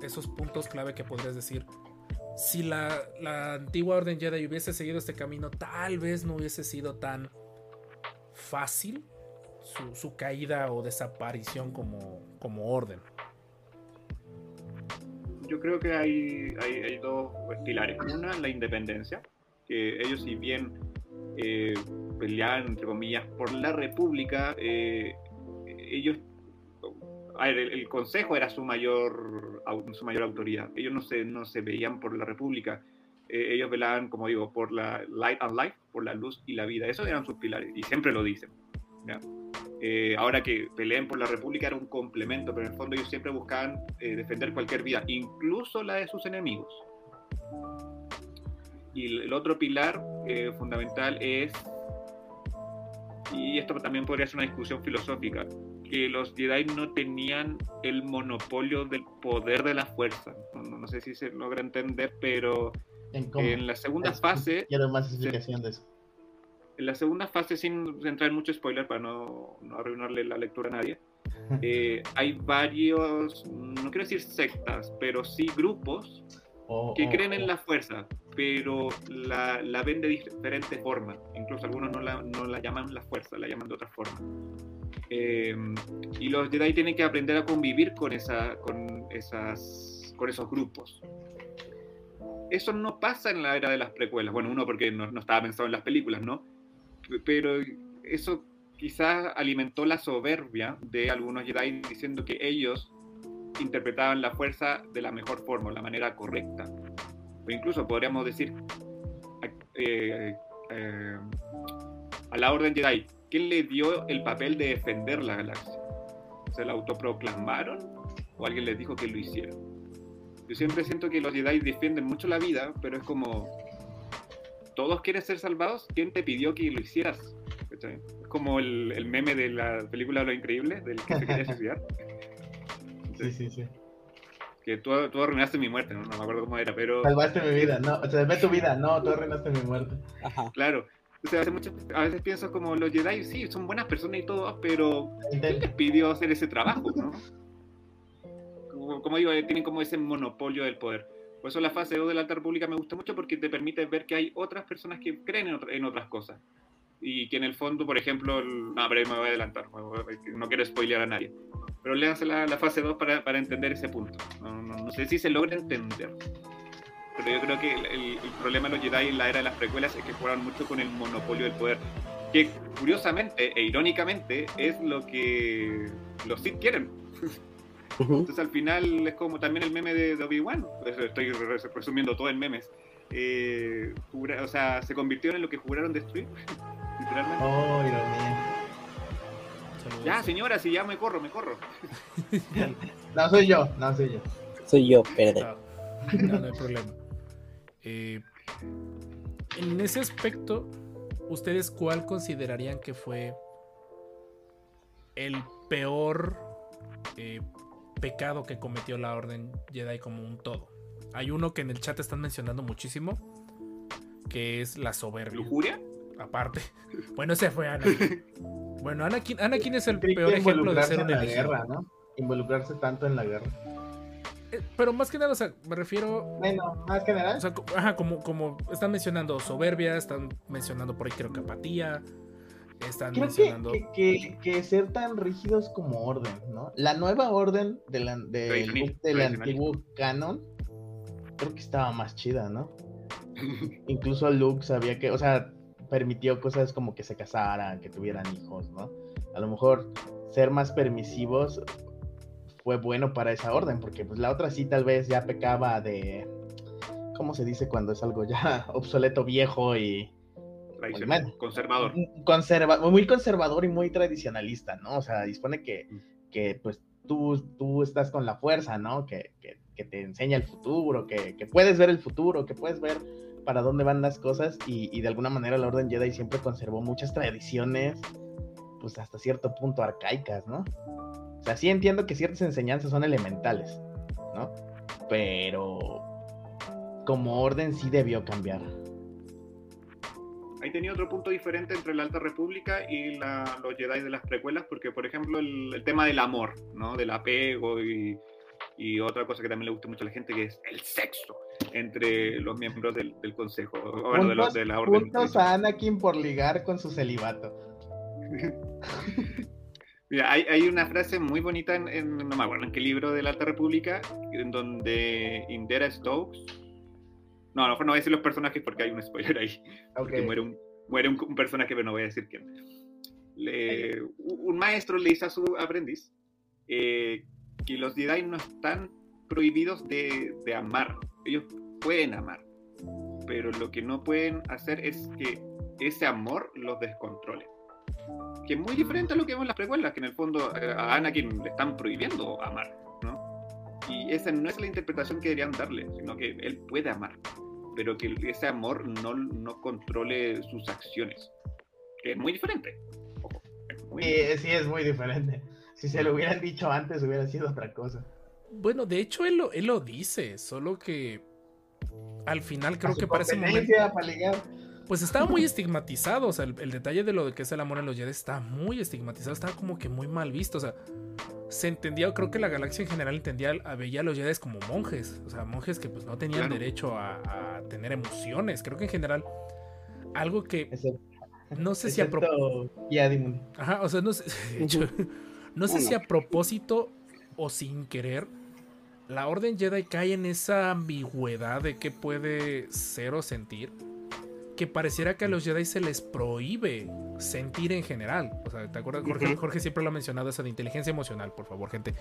esos puntos clave que podrías decir? Si la, la antigua Orden Jedi hubiese seguido este camino, tal vez no hubiese sido tan fácil su, caída o desaparición como, como orden. Yo creo que hay, hay, hay dos pilares. Una, la independencia, que ellos si bien eh, peleaban, entre comillas, por la república, eh, ellos... a ver, el, el consejo era su mayor, su mayor autoridad. Ellos no se, no se veían por la república. Eh, ellos velaban, como digo, por la light and life, por la luz y la vida. Esos eran sus pilares y siempre lo dicen. ¿ya? Eh, ahora que peleen por la República era un complemento, pero en el fondo ellos siempre buscaban eh, defender cualquier vida, incluso la de sus enemigos. Y el el otro pilar eh, fundamental es, y esto también podría ser una discusión filosófica, que los Jedi no tenían el monopolio del poder de la fuerza. No, no- sé si se logra entender, pero ¿En en la segunda Es- fase Quiero más explicación de eso. en la segunda fase, sin entrar en mucho spoiler para no, no arruinarle la lectura a nadie, eh, hay varios, no quiero decir sectas, pero sí grupos O- que o- creen o- en la fuerza. pero la, la ven de diferentes formas. Incluso algunos no la, no la llaman la fuerza, la llaman de otra forma. Eh, y los Jedi tienen que aprender a convivir con, esa, con, esas, con esos grupos. Eso no pasa en la era de las precuelas. Bueno, uno porque no, no estaba pensado en las películas, ¿no? Pero eso quizás alimentó la soberbia de algunos Jedi diciendo que ellos interpretaban la fuerza de la mejor forma, la manera correcta. O incluso podríamos decir eh, eh, a la Orden Jedi, ¿quién le dio el papel de defender la galaxia? ¿Se la autoproclamaron o alguien les dijo que lo hicieron? Yo siempre siento que los Jedi defienden mucho la vida, pero es como, ¿todos quieren ser salvados? ¿Quién te pidió que lo hicieras? ¿Cachai? Es como el, el meme de la película Lo Increíble, del que se quería suicidar. Sí, sí, sí. Que tú, tú arruinaste mi muerte, ¿no? no me acuerdo cómo era, pero Salvaste mi vida, no, salvé tu vida, no, tú arruinaste mi muerte. Ajá. claro. O sea, hace mucho- a veces pienso como los Jedi, sí, son buenas personas y todo, pero ¿quién les pidió hacer ese trabajo, no? Como, como digo, eh, tienen como ese monopolio del poder. Por eso la fase 2 de la Alta República me gusta mucho porque te permite ver que hay otras personas que creen en, otra- en otras cosas. Y que en el fondo, por ejemplo, el- no, pero me voy a adelantar, no quiero spoilear a nadie. Pero léanse la, la fase 2 para, para entender ese punto. No, no- no sé si se logra entender. Pero yo creo que el, el- el problema de los Jedi en la era de las precuelas es que jugaron mucho con el monopolio del poder. Que curiosamente e irónicamente es lo que los Sith quieren. Entonces al final es como también el meme de, de Obi-Wan. Eso Estoy re- resumiendo todo en memes. Eh, jura- o sea, se convirtieron en lo que juraron destruir. Literalmente. Oh, ironía. Saludos. Ya, señora, si ya me corro, me corro. No, soy yo, no, soy yo. Soy yo, no, no hay problema. Eh, en ese aspecto, ¿ustedes cuál considerarían que fue el peor eh, pecado que cometió la Orden Jedi como un todo? Hay uno que en el chat están mencionando muchísimo, que es la soberbia. ¿Lujuria? Aparte. Bueno, ese fue Anakin. Bueno, Anakin, Anakin es el peor ejemplo de ser en un la elegido. guerra, ¿no? Involucrarse tanto en la guerra. Eh, Pero más que nada, o sea, me refiero Bueno, más general. O sea, ajá, como, como están mencionando soberbia, están mencionando por ahí creo que apatía, están Creo que, mencionando... que, que- que ser tan rígidos como orden, ¿no? La nueva orden del, an- del, Tradicional- del antiguo canon, creo que estaba más chida, ¿no? Incluso Luke sabía que, o sea, permitió cosas como que se casaran, que tuvieran hijos, ¿no? A lo mejor ser más permisivos fue bueno para esa orden, porque pues la otra sí tal vez ya pecaba de, ¿cómo se dice cuando es algo ya obsoleto, viejo y Tradicional, Bueno. conservador. conserva muy conservador y muy tradicionalista, ¿no? O sea, dispone que, que pues tú, tú estás con la fuerza, ¿no? Que, que- que te enseña el futuro, que, que puedes ver el futuro, que puedes ver para dónde van las cosas y, y de alguna manera la Orden Jedi siempre conservó muchas tradiciones, pues hasta cierto punto arcaicas, ¿no? O sea, sí entiendo que ciertas enseñanzas son elementales, ¿no? Pero como orden sí debió cambiar. Ahí tenía otro punto diferente entre la Alta República y la- los Jedi de las precuelas, porque, por ejemplo, el, el tema del amor, ¿no? Del apego y, y otra cosa que también le gusta mucho a la gente, que es el sexo entre los miembros del, del Consejo, o bueno, de, los, Puntos- de la Orden. puntos a Anakin por ligar con su celibato. Mira, hay, hay una frase muy bonita en, en- no me acuerdo en qué libro de la Alta República, en donde Indera Stokes, no, no, no voy a decir los personajes porque hay un spoiler ahí, porque Ok. muere, un, muere un, un personaje, pero no voy a decir quién. Le- un maestro le dice a su aprendiz eh, que los Jedi no están prohibidos de, de amar, ellos pueden amar, pero lo que no pueden hacer es que ese amor los descontrole. Que es muy diferente a lo que vemos en las precuelas, que en el fondo eh, a Anakin le están prohibiendo amar, ¿no? Y esa no es la interpretación que deberían darle, sino que él puede amar, pero que ese amor no, no controle sus acciones. Que es muy diferente. Ojo, es muy Sí, sí, es muy diferente. Si se lo hubieran dicho antes, hubiera sido otra cosa. Bueno, de hecho él lo, él lo dice, solo que al final creo que para ese momento... para ligar. Pues estaba muy estigmatizado, o sea, el, el detalle de lo de que es el amor en los Jedi está muy estigmatizado, estaba como que muy mal visto, o sea, se entendía, creo que la galaxia en general entendía, veía a los Jedi como monjes, o sea, monjes que pues no tenían Claro. derecho a, a tener emociones. Creo que en general, algo que Excepto- no sé si a propósito. Ajá, o sea, no sé, de hecho, no sé si a propósito o sin querer, la Orden Jedi cae en esa ambigüedad de qué puede ser o sentir, que pareciera que a los Jedi se les prohíbe sentir en general. O sea, ¿te acuerdas? Jorge, siempre lo ha mencionado, eso de inteligencia emocional, por favor, gente.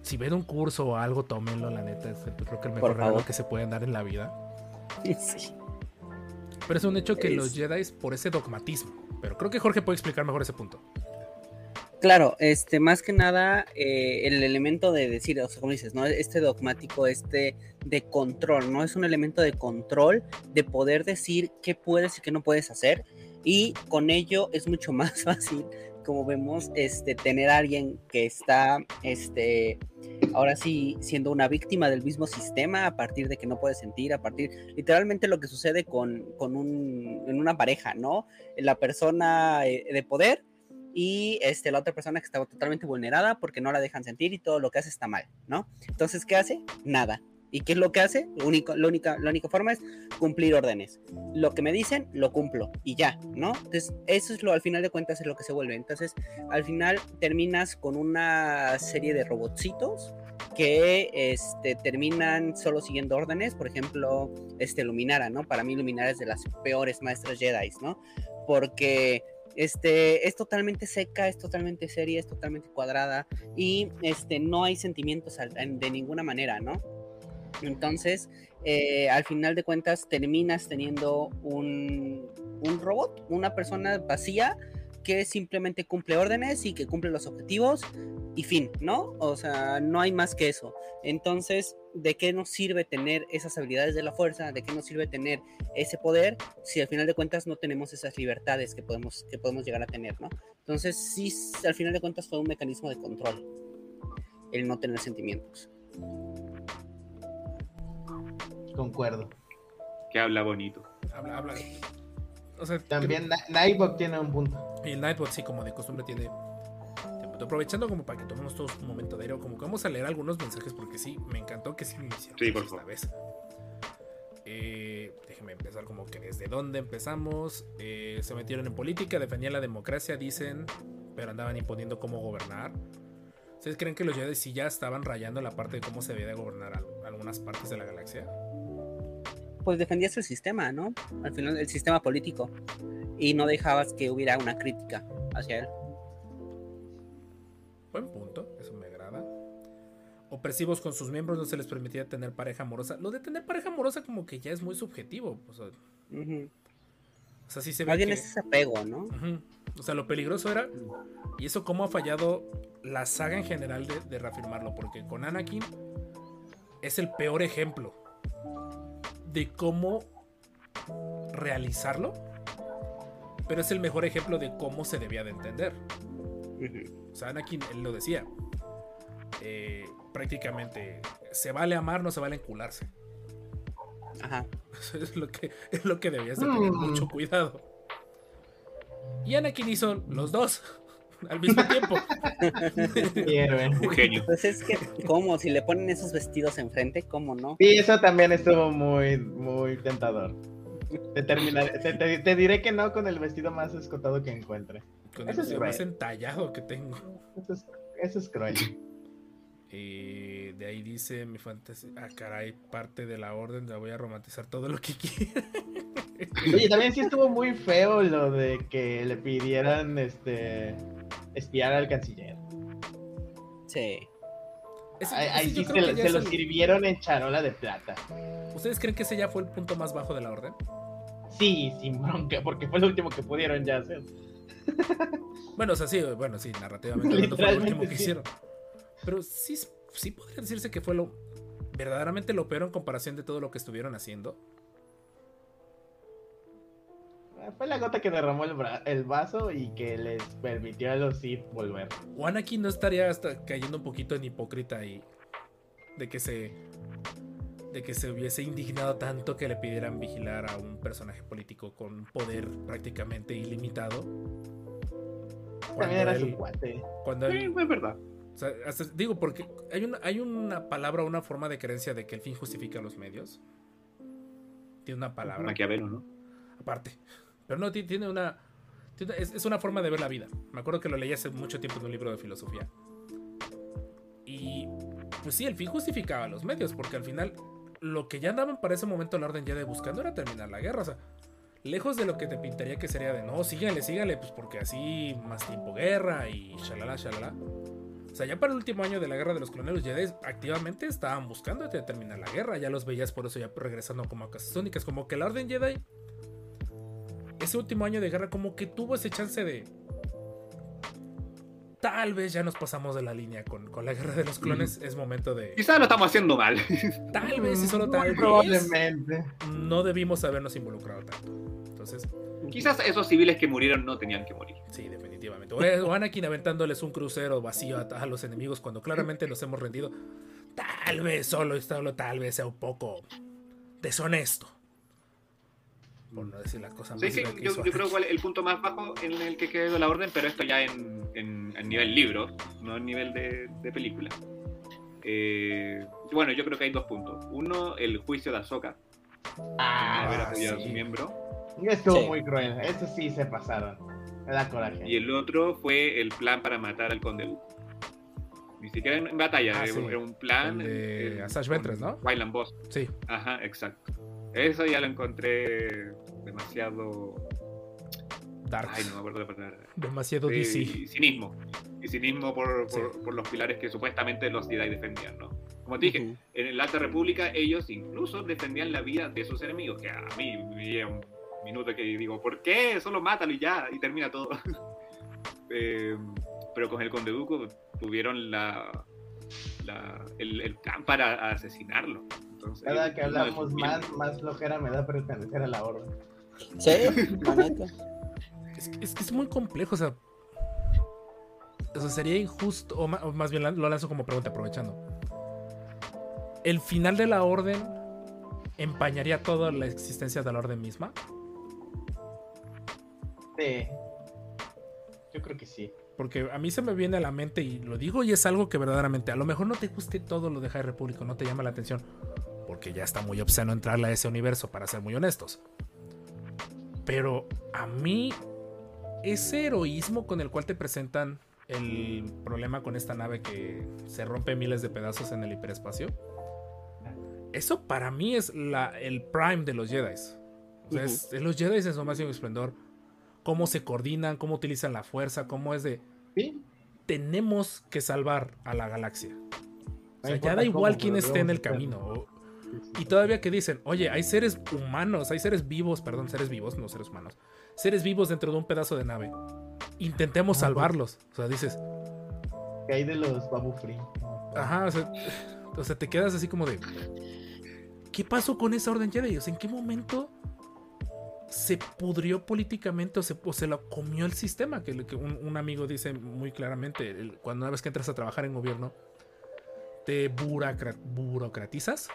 Si ven un curso o algo, tómenlo, la neta, es creo que el mejor regalo que se pueden dar en la vida. Sí. Pero es un hecho que Es- los Jedi por ese dogmatismo. Pero creo que Jorge puede explicar mejor ese punto. Claro, este, más que nada, eh, el elemento de decir, o sea, como dices, ¿no? Este dogmático, este de control, ¿no? Es un elemento de control, de poder decir qué puedes y qué no puedes hacer. Y con ello es mucho más fácil, como vemos, este, tener a alguien que está, este, ahora sí, siendo una víctima del mismo sistema a partir de que no puede sentir, a partir, literalmente lo que sucede con, con un, en una pareja, ¿no? La persona eh, de poder y este, la otra persona que estaba totalmente vulnerada porque no la dejan sentir y todo lo que hace está mal, ¿no? Entonces, ¿qué hace? Nada. ¿Y qué es lo que hace? Único, la, única, la única forma es cumplir órdenes. Lo que me dicen, lo cumplo y ya, ¿no? Entonces, eso es lo, al final de cuentas, es lo que se vuelve. Entonces, al final terminas con una serie de robotcitos que este, terminan solo siguiendo órdenes. Por ejemplo, este Luminara, ¿no? Para mí Luminara es de las peores maestras Jedi, ¿no? Porque este, es totalmente seca, es totalmente seria, es totalmente cuadrada y este, no hay sentimientos de ninguna manera, ¿no? Entonces, eh, al final de cuentas, terminas teniendo un, un robot, una persona vacía que simplemente cumple órdenes y que cumple los objetivos y fin, ¿no? O sea, no hay más que eso. Entonces, ¿de qué nos sirve tener esas habilidades de la fuerza? ¿De qué nos sirve tener ese poder si al final de cuentas no tenemos esas libertades que podemos, que podemos llegar a tener, ¿no? Entonces, sí, al final de cuentas fue un mecanismo de control el no tener sentimientos. Concuerdo. Que habla bonito. Habla, habla. O sea, También Nightbot tiene un punto. Y el Nightbot, sí, como de costumbre, tiene. Aprovechando como para que tomemos todos un momento de aire, como que vamos a leer algunos mensajes porque sí, me encantó que sí lo hicieron Sí, por esta vez. Eh, déjenme empezar como que desde dónde empezamos. Eh, se metieron en política, defendían la democracia, dicen, pero andaban imponiendo cómo gobernar. ¿Ustedes creen que los Jedi sí ya estaban rayando la parte de cómo se debía de gobernar al- algunas partes de la galaxia? Pues defendías el sistema, ¿no? Al final, el sistema político. Y no dejabas que hubiera una crítica hacia él. Buen punto, eso me agrada. Opresivos con sus miembros, no se les permitía tener pareja amorosa. Lo de tener pareja amorosa como que ya es muy subjetivo. O sea, Ujú. o sea, sí se ve que- es ese apego, ¿no? O sea, lo peligroso era... Y eso cómo ha fallado la saga en general de, de reafirmarlo. Porque con Anakin es el peor ejemplo de cómo realizarlo. Pero es el mejor ejemplo de cómo se debía de entender. O sea, Anakin, él lo decía. eh, prácticamente, se vale amar, no se vale encularse. Ajá. Eso es lo que, es lo que debías de tener Mm. mucho cuidado. Y Anakin hizo los dos al mismo tiempo. Un genio. Pues es que, ¿cómo? Si le ponen esos vestidos enfrente, ¿cómo no? Sí, eso también estuvo muy, muy tentador. Te, terminaré- te, te- te diré que no con el vestido más escotado que encuentre. Con el Eso es vestido más entallado que tengo. Eso es, eso es cruel. Eh, de ahí dice mi fantasía. Ah, caray, parte de la orden. La voy a romantizar todo lo que quiera. Oye, también sí estuvo muy feo lo de que le pidieran este espiar al canciller. Sí. Ese- Ahí, sí se, lo el- sirvieron en charola de plata. ¿Ustedes creen que ese ya fue el punto más bajo de la orden? Sí, sin bronca, porque fue lo último que pudieron ya hacer. Bueno, o sea, sí, bueno, sí, narrativamente fue lo último que sí. hicieron. Pero sí, sí podría decirse que fue lo verdaderamente lo peor en comparación de todo lo que estuvieron haciendo. Fue la gota que derramó el, vaso y que les permitió a los Sith volver. O Anakin no estaría hasta cayendo un poquito en hipócrita y de que se de que se hubiese indignado tanto que le pidieran vigilar a un personaje político con poder prácticamente ilimitado. También era él, su cuate. cuando Sí, es verdad. O sea, hasta- digo, porque hay una, hay una palabra, una forma de creencia de que el fin justifica los medios. Tiene una palabra. Maquiavelo, ¿no? aparte. Pero no, ti- tiene una. es, es una forma de ver la vida. Me acuerdo que lo leí hace mucho tiempo en un libro de filosofía. Y. Pues sí, el fin justificaba los medios, porque al final. Lo que ya andaban para ese momento la orden de buscando era terminar la guerra. O sea, lejos de lo que te pintaría que sería de no, síganle, síganle, pues porque así más tiempo guerra y shalala, shalala. O sea, ya para el último año de la guerra de los cloneros Jedi activamente estaban buscando terminar la guerra. Ya los veías por eso ya regresando como a casas únicas. Como que la orden Jedi ese último año de guerra como que tuvo ese chance de tal vez ya nos pasamos de la línea con, con la guerra de los clones es momento de Quizás lo estamos haciendo mal. tal vez y solo Muy tal vez. Probablemente. no debimos habernos involucrado tanto. Entonces Quizás esos civiles que murieron no tenían que morir. sí definitivamente. O, o Anakin aventándoles un crucero vacío a, a los enemigos cuando claramente los hemos rendido. Tal vez solo solo tal vez sea un poco deshonesto por no decir la cosa más Sí, sí, yo, creo que el punto más bajo en el que quedó la orden, pero esto ya en, en, en nivel libro, no en nivel de, de película. Eh, bueno, yo creo que hay dos puntos. Uno, el juicio de Ahsoka, Ah, haber apoyado a su miembro. estuvo Sí. muy cruel. Eso sí se pasaron. Me da coraje. Y el otro fue el plan para matar al conde Dooku. Ni siquiera en, en batalla, Ah, era, sí. un plan. El de eh, Asajj con Ventress, ¿no? Wayland Boss. sí Ajá, exacto. Eso ya lo encontré demasiado. dark Ay, no me acuerdo la palabra. demasiado Sí, DC y cinismo. Y cinismo por, por, Sí. por los pilares que supuestamente los Jedi defendían, ¿no? Como te dije, en el Alta República ellos incluso defendían la vida de sus enemigos, que a mí me un minuto que digo, ¿por qué? Solo mátalo y ya, y termina todo. Eh, pero con el Conde Duco tuvieron la, la- el, el plan para asesinarlo. Entonces, Cada que hablamos más, más flojera me da pertenecer a la orden. Sí. Es, que- es que es muy complejo, o sea. O sea, sería injusto, o, ma- o más bien lo lanzo como pregunta aprovechando. ¿El final de la orden empañaría toda la existencia de la orden misma? Sí. Yo creo que sí. Porque a mí se me viene a la mente y lo digo y es algo que verdaderamente a lo mejor no te guste todo lo de High Republic, no te llama la atención, porque ya está muy obsceno entrarle a ese universo, para ser muy honestos. Pero a mí, ese heroísmo con el cual te presentan el problema con esta nave que se rompe miles de pedazos en el hiperespacio, eso para mí es la, el prime de los Jedi. O sea, es- es los Jedi en su máximo esplendor. Cómo se coordinan, cómo utilizan la fuerza, cómo es de Sí. tenemos que salvar a la galaxia. O sea, ya da igual cómo, quién esté en el camino. o- y todavía que dicen, oye, hay seres humanos, hay seres vivos, perdón, seres vivos, no seres humanos. Seres vivos dentro de un pedazo de nave. Intentemos salvarlos. O sea, dices, Que hay de los Babu Free. ajá, o sea, o sea, te quedas así como de, ¿qué pasó con esa orden Jedi? O sea, ¿en qué momento se pudrió políticamente o se, o se lo comió el sistema? Que, que un, un amigo dice muy claramente, el- cuando una vez que entras a trabajar en gobierno, te burocra- burocratizas.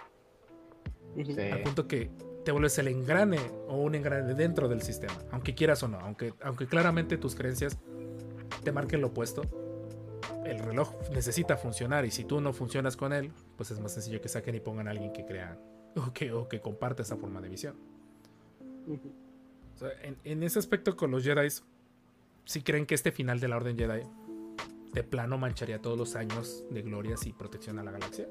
Sí. al punto que te vuelves el engrane o un engrane dentro del sistema, aunque quieras o no, aunque, aunque claramente tus creencias te marquen lo opuesto. El reloj necesita funcionar y si tú no funcionas con él, pues es más sencillo que saquen y pongan a alguien que crea o que, o que comparte esa forma de visión. O sea, en, en ese aspecto con los Jedi, si creen que este final de la Orden Jedi de plano mancharía todos los años de glorias y protección a la galaxia.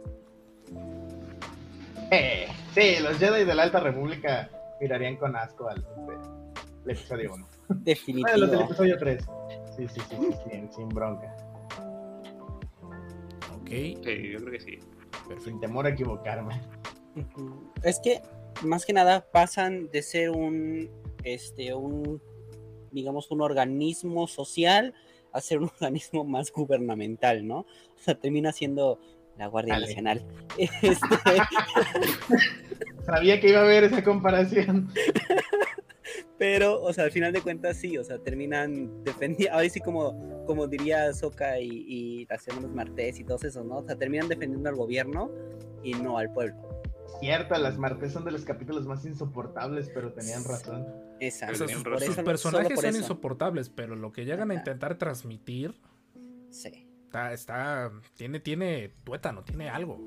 Eh, sí, los Jedi de la Alta República mirarían con asco al episodio 1. Bueno, los del Definitivo. episodio 3. Sí, sí, sí, sí, sin, sin bronca. Ok, Sí, yo creo que sí. perfecto. Sin temor a equivocarme. Es que más que nada pasan de ser un este un digamos un organismo social a ser un organismo más gubernamental, ¿no? O sea, termina siendo la Guardia Dale. Nacional. Este, Sabía que iba a haber esa comparación. pero, o sea, al final de cuentas sí, o sea, terminan defendiendo, ahora sí como, como diría Soca y, y las hermanas Martés y todos esos, ¿no? O sea, terminan defendiendo al gobierno y no al pueblo. Cierto, las Martes son de los capítulos más insoportables, pero tenían razón. Exacto. O sea, sus, razón. sus eso- personajes por son eso. insoportables, pero lo que llegan a intentar transmitir Sí. Está, está, tiene, tiene tuétano, tiene algo.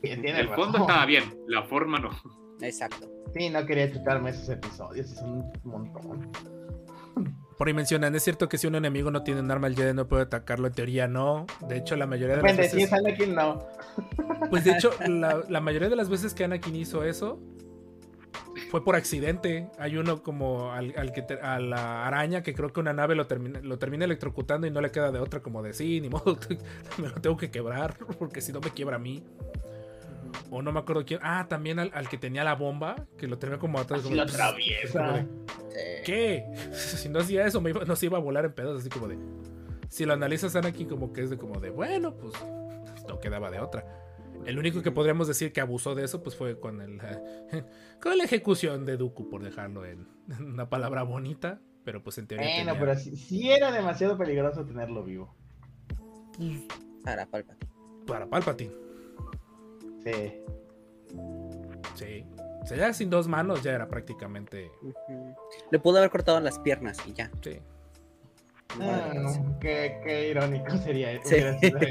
Tiene El fondo razón. estaba bien, la forma no. Exacto. Sí, no quería chutarme esos episodios, son un montón. Por ahí mencionan, es cierto que si un enemigo no tiene un arma, el Jedi no puede atacarlo. En teoría, no. De hecho, la mayoría de las Depende, si veces. es Anakin, no. Pues de hecho, la, la mayoría de las veces que Anakin hizo eso fue por accidente. Hay uno como al, al que te- a la araña que creo que una nave lo termina, lo termina electrocutando y no le queda de otra como de sí, ni modo, me lo tengo que quebrar porque si no me quiebra a mí. O no me acuerdo quién. Ah, también al, al que tenía la bomba, que lo tenía como atrás. Así como lo atraviesa. de, ¿Qué? Si no hacía eso, me iba, no se iba a volar en pedazos, así como de. Si lo analizas, Anakin, como que es de como de, bueno, pues no quedaba de otra. El único que podríamos decir que abusó de eso, pues fue con el con la ejecución de Dooku, por dejarlo en, en una palabra bonita, pero pues en teoría. Bueno, tenía- pero sí, sí era demasiado peligroso tenerlo vivo. para Palpatine. Para Palpatine, Sí. sí. O sea, ya sin dos manos ya era prácticamente. Le pudo haber cortado las piernas y ya. Sí, Ah, qué, qué irónico sería eso. Sí.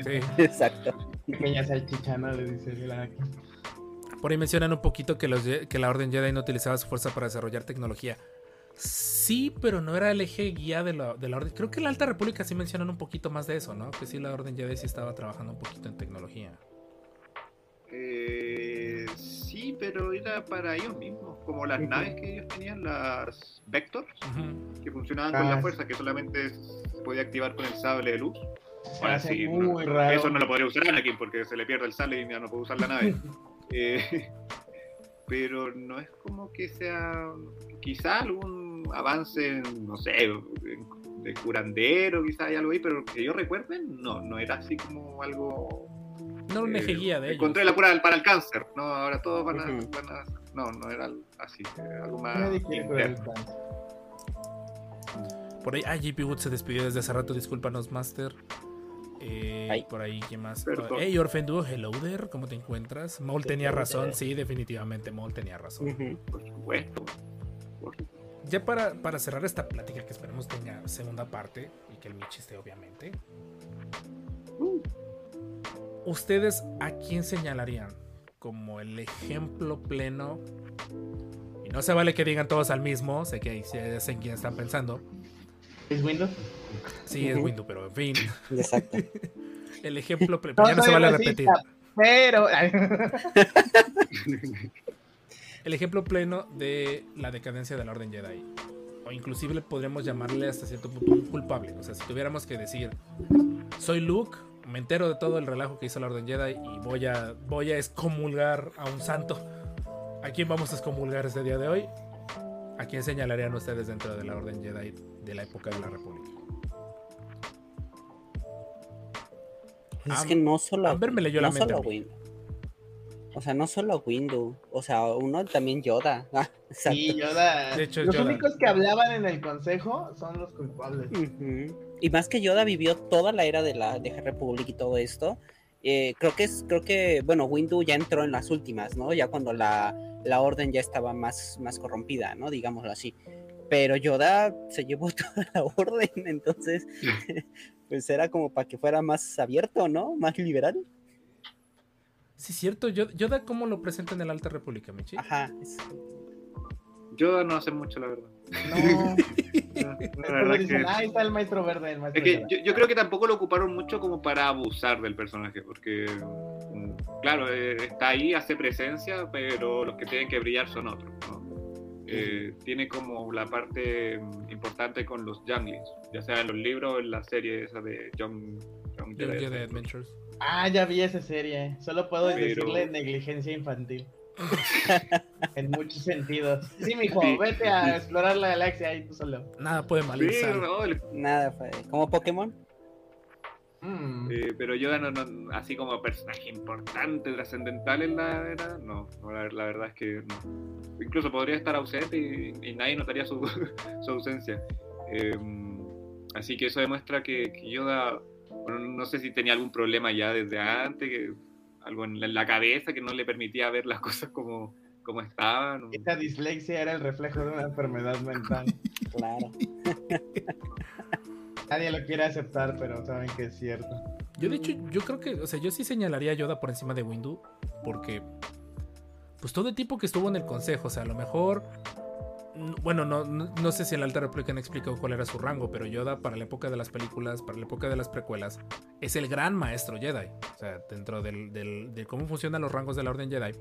sí. Exacto. Pequeña salchicha, ¿no? Le dice. Por ahí mencionan un poquito que, los, Ye- que la Orden Jedi no utilizaba su fuerza para desarrollar tecnología. Sí, pero no era el eje guía de la, de la Orden. Creo que en la Alta República sí mencionan un poquito más de eso, ¿no? Que sí, la Orden Jedi sí estaba trabajando un poquito en tecnología. Eh, sí, pero era para ellos mismos, como las naves que ellos tenían, las Vectors, que funcionaban Ah, con la sí. fuerza, que solamente se podía activar con el sable de luz. Hace sí, muy no- raro. Eso no lo podría usar Anakin porque se le pierde el sable y ya no puede usar la nave. Eh, pero no es como que sea quizá algún avance, en, no sé, en- de curandero, quizá hay algo ahí, pero que yo recuerde, no, no era así como algo... No un eje eh, guía de ellos. Encontré la cura para el cáncer, ¿no? Ahora todos van a... Ujú. van a- no, no era así, algo más... Por ahí, ah, JP Wood se despidió desde hace rato, discúlpanos, Master. Eh, por ahí, ¿quién más? Perdón. Hey, Orfenduo, hello there, ¿cómo te encuentras? Maul tenía Hello razón, there. sí, definitivamente, Maul tenía razón. Por supuesto. Por- Ya para, para cerrar esta plática que esperemos tenga segunda parte y que el Michi esté obviamente. ¿Ustedes a quién señalarían como el ejemplo pleno? Y no se vale que digan todos al mismo, sé que ahí en quién están pensando. ¿Es Windows? Sí, es. Windu, pero en fin. Exacto. El ejemplo pleno. No ya no se vale racista, repetir. Pero. El ejemplo pleno de la decadencia de la Orden Jedi. O inclusive podríamos llamarle hasta cierto punto un culpable. O sea, si tuviéramos que decir, soy Luke, me entero de todo el relajo que hizo la Orden Jedi y voy a, voy a excomulgar a un santo. ¿A quién vamos a excomulgar este día de hoy? ¿A quién señalarían ustedes dentro de la Orden Jedi de la época de la República? Es Am- que no solo. Amber me leyó no la mente solo. Windu. O sea, no solo Windu. O sea, uno también Yoda. Ah. Sí, Yoda. De hecho, los Yoda. únicos que hablaban en el consejo son los culpables. Ujú. Y más que Yoda vivió toda la era de la de Republic y todo esto. eh, creo que es, creo que, bueno, Windu ya entró en las últimas, ¿no? Ya cuando la, la orden ya estaba más, más corrompida, ¿no? Digámoslo así. Pero Yoda se llevó toda la orden, entonces, pues era como para que fuera más abierto, ¿no? Más liberal. Sí, cierto. Yo- Yoda, ¿cómo lo presenta en el Alta República, Michi? Ajá. es- Yo no sé mucho, la verdad. No. La Después verdad dicen, que- ahí está el maestro verde, el maestro Es que Yoda". yo, yo creo que tampoco lo ocuparon mucho como para abusar del personaje, porque, claro, eh, está ahí, hace presencia, pero los que tienen que brillar son otros. ¿no? Eh, tiene como la parte mm, importante con los Younglings, ya sea en los libros o en la serie esa de Young, Young Young Jedi Jedi Adventures. Adventures. Ah, ya vi esa serie. Solo puedo Pero- decirle negligencia infantil. en muchos sentidos. Sí, mijo, vete a explorar la galaxia ahí tú solo. Nada puede Sí, no, el- Nada, fue como Pokémon. Mm. eh, pero Yoda no, no- así como personaje importante, trascendental en la era, no, no, la, la verdad es que no. Incluso podría estar ausente y, y nadie notaría su, su ausencia. Eh, así que eso demuestra que, que Yoda, bueno, no sé si tenía algún problema ya desde antes, que, algo en la, en la cabeza que no le permitía ver las cosas como, como estaban. Esta dislexia era el reflejo de una enfermedad mental. Claro. Nadie lo quiere aceptar, pero saben que es cierto. Yo de hecho, yo creo que, o sea, yo sí señalaría a Yoda por encima de Windu, porque pues todo el tipo que estuvo en el consejo, o sea, a lo mejor, bueno, no, no, sé si en la Alta República han explicado cuál era su rango, pero Yoda para la época de las películas, para la época de las precuelas, es el gran maestro Jedi, o sea, dentro del, del- de cómo funcionan los rangos de la Orden Jedi.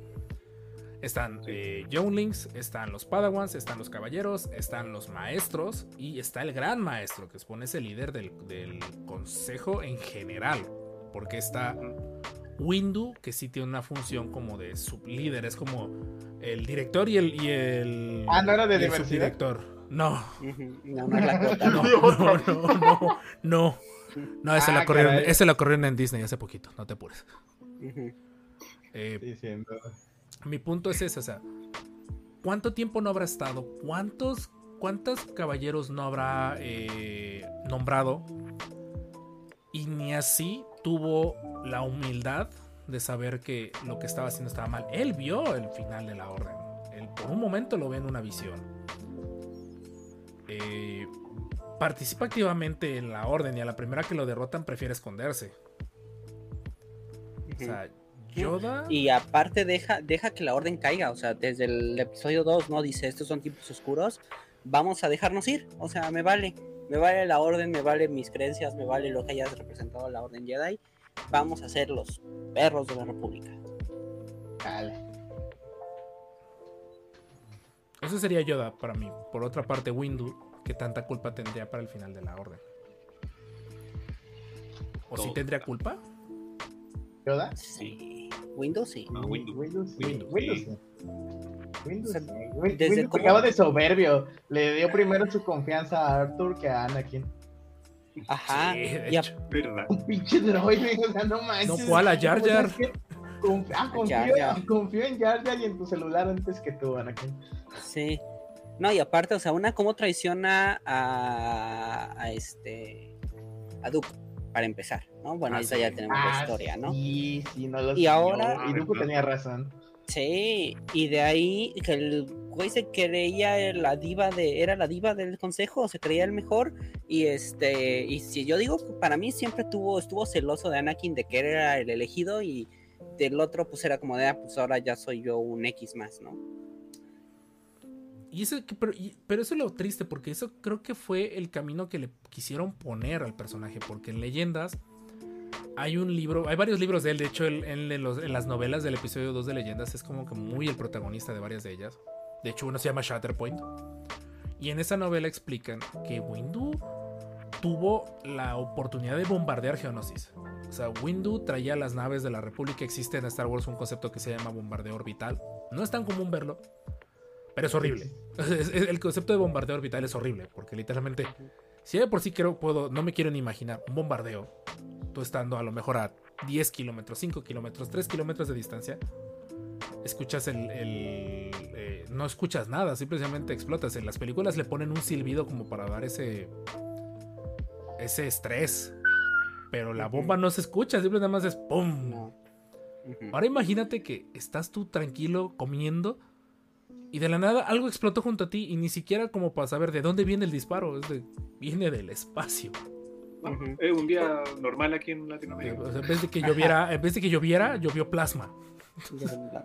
Están eh, Younglings, están los Padawans, están los caballeros, están los maestros y está el gran maestro, que supone es el líder del, del consejo en general. Porque está Windu, que sí tiene una función como de sublíder, es como el director y el. Y el Ah, ¿no era de diversidad? No, No, no no, no, no, no, ese, Ah, la corrieron, ese la corrieron en Disney hace poquito, no te apures. Eh, mi punto es ese, o sea, ¿cuánto tiempo no habrá estado? ¿Cuántos, cuántos caballeros no habrá eh, nombrado? Y ni así tuvo la humildad de saber que lo que estaba haciendo estaba mal. Él vio el final de la orden. Él por un momento lo ve en una visión. Eh, participa activamente en la orden y a la primera que lo derrotan prefiere esconderse. O sea, Yoda... Y aparte deja, deja que la orden caiga, o sea, desde el episodio 2, ¿no? Dice, estos son tiempos oscuros, vamos a dejarnos ir, o sea, me vale, me vale la orden, me vale mis creencias, me vale lo que hayas representado la orden Jedi, vamos a ser los perros de la República. Dale. Eso sería Yoda para mí. Por otra parte, Windu, que tanta culpa tendría para el final de la orden. ¿O si Todo. tendría culpa? ¿Yoda? Sí. Windows sí. No, Windu. Windows sí. Windows, Windows sí. sí. Windows desde Windows cómo- pecaba de soberbio. Le dio primero su confianza a Arthur que a Anakin. Ajá. Sí, de y a- hecho. ¿Verdad? Un pinche droide, o sea, no manches. No. A Jar Jar. es que conf- ah, confío, Jar Jar. confío en Jar Jar y en tu celular antes que tú, Anakin. Sí. No, y aparte, o sea, una cómo traiciona a, a este a Duke, para empezar, ¿no? Bueno, Ah, ahorita sí. ya tenemos la Ah, historia, ¿no? Sí, sí, no lo Y sé. ahora- Y Dooku tenía razón. Sí, y de ahí que el güey se creía la diva de, era la diva del consejo, se creía el mejor, y este, y si yo digo, para mí siempre tuvo, estuvo celoso de Anakin de que era el elegido, y del otro pues era como de, ah, pues ahora ya soy yo un X más, ¿no? Y eso, pero, pero eso es lo triste, porque eso creo que fue el camino que le quisieron poner al personaje, porque en Leyendas hay un libro, hay varios libros de él, de hecho en, las novelas del episodio 2 de Leyendas es como que muy el protagonista de varias de ellas. De hecho uno se llama Shatterpoint. Y en esa novela explican que Windu tuvo la oportunidad de bombardear Geonosis. O sea, Windu traía las naves de la República. Existe en Star Wars un concepto que se llama bombardeo orbital. No es tan común verlo, pero es horrible. El concepto de bombardeo orbital es horrible, porque literalmente, si de por sí creo, puedo, no me quiero ni imaginar un bombardeo, tú estando a lo mejor a 10 kilómetros, 5 kilómetros, 3 kilómetros de distancia, escuchas el... el, eh, no escuchas nada, simplemente explotas. En las películas le ponen un silbido como para dar ese... ese estrés. Pero la bomba no se escucha, simplemente nada más es ¡pum! Ahora imagínate que estás tú tranquilo comiendo y de la nada algo explotó junto a ti y ni siquiera como para saber de dónde viene el disparo, es de, viene del espacio. No, Ujú. Es un día normal aquí en Latinoamérica. sea, en vez de que lloviera, en vez de que lloviera, llovió plasma.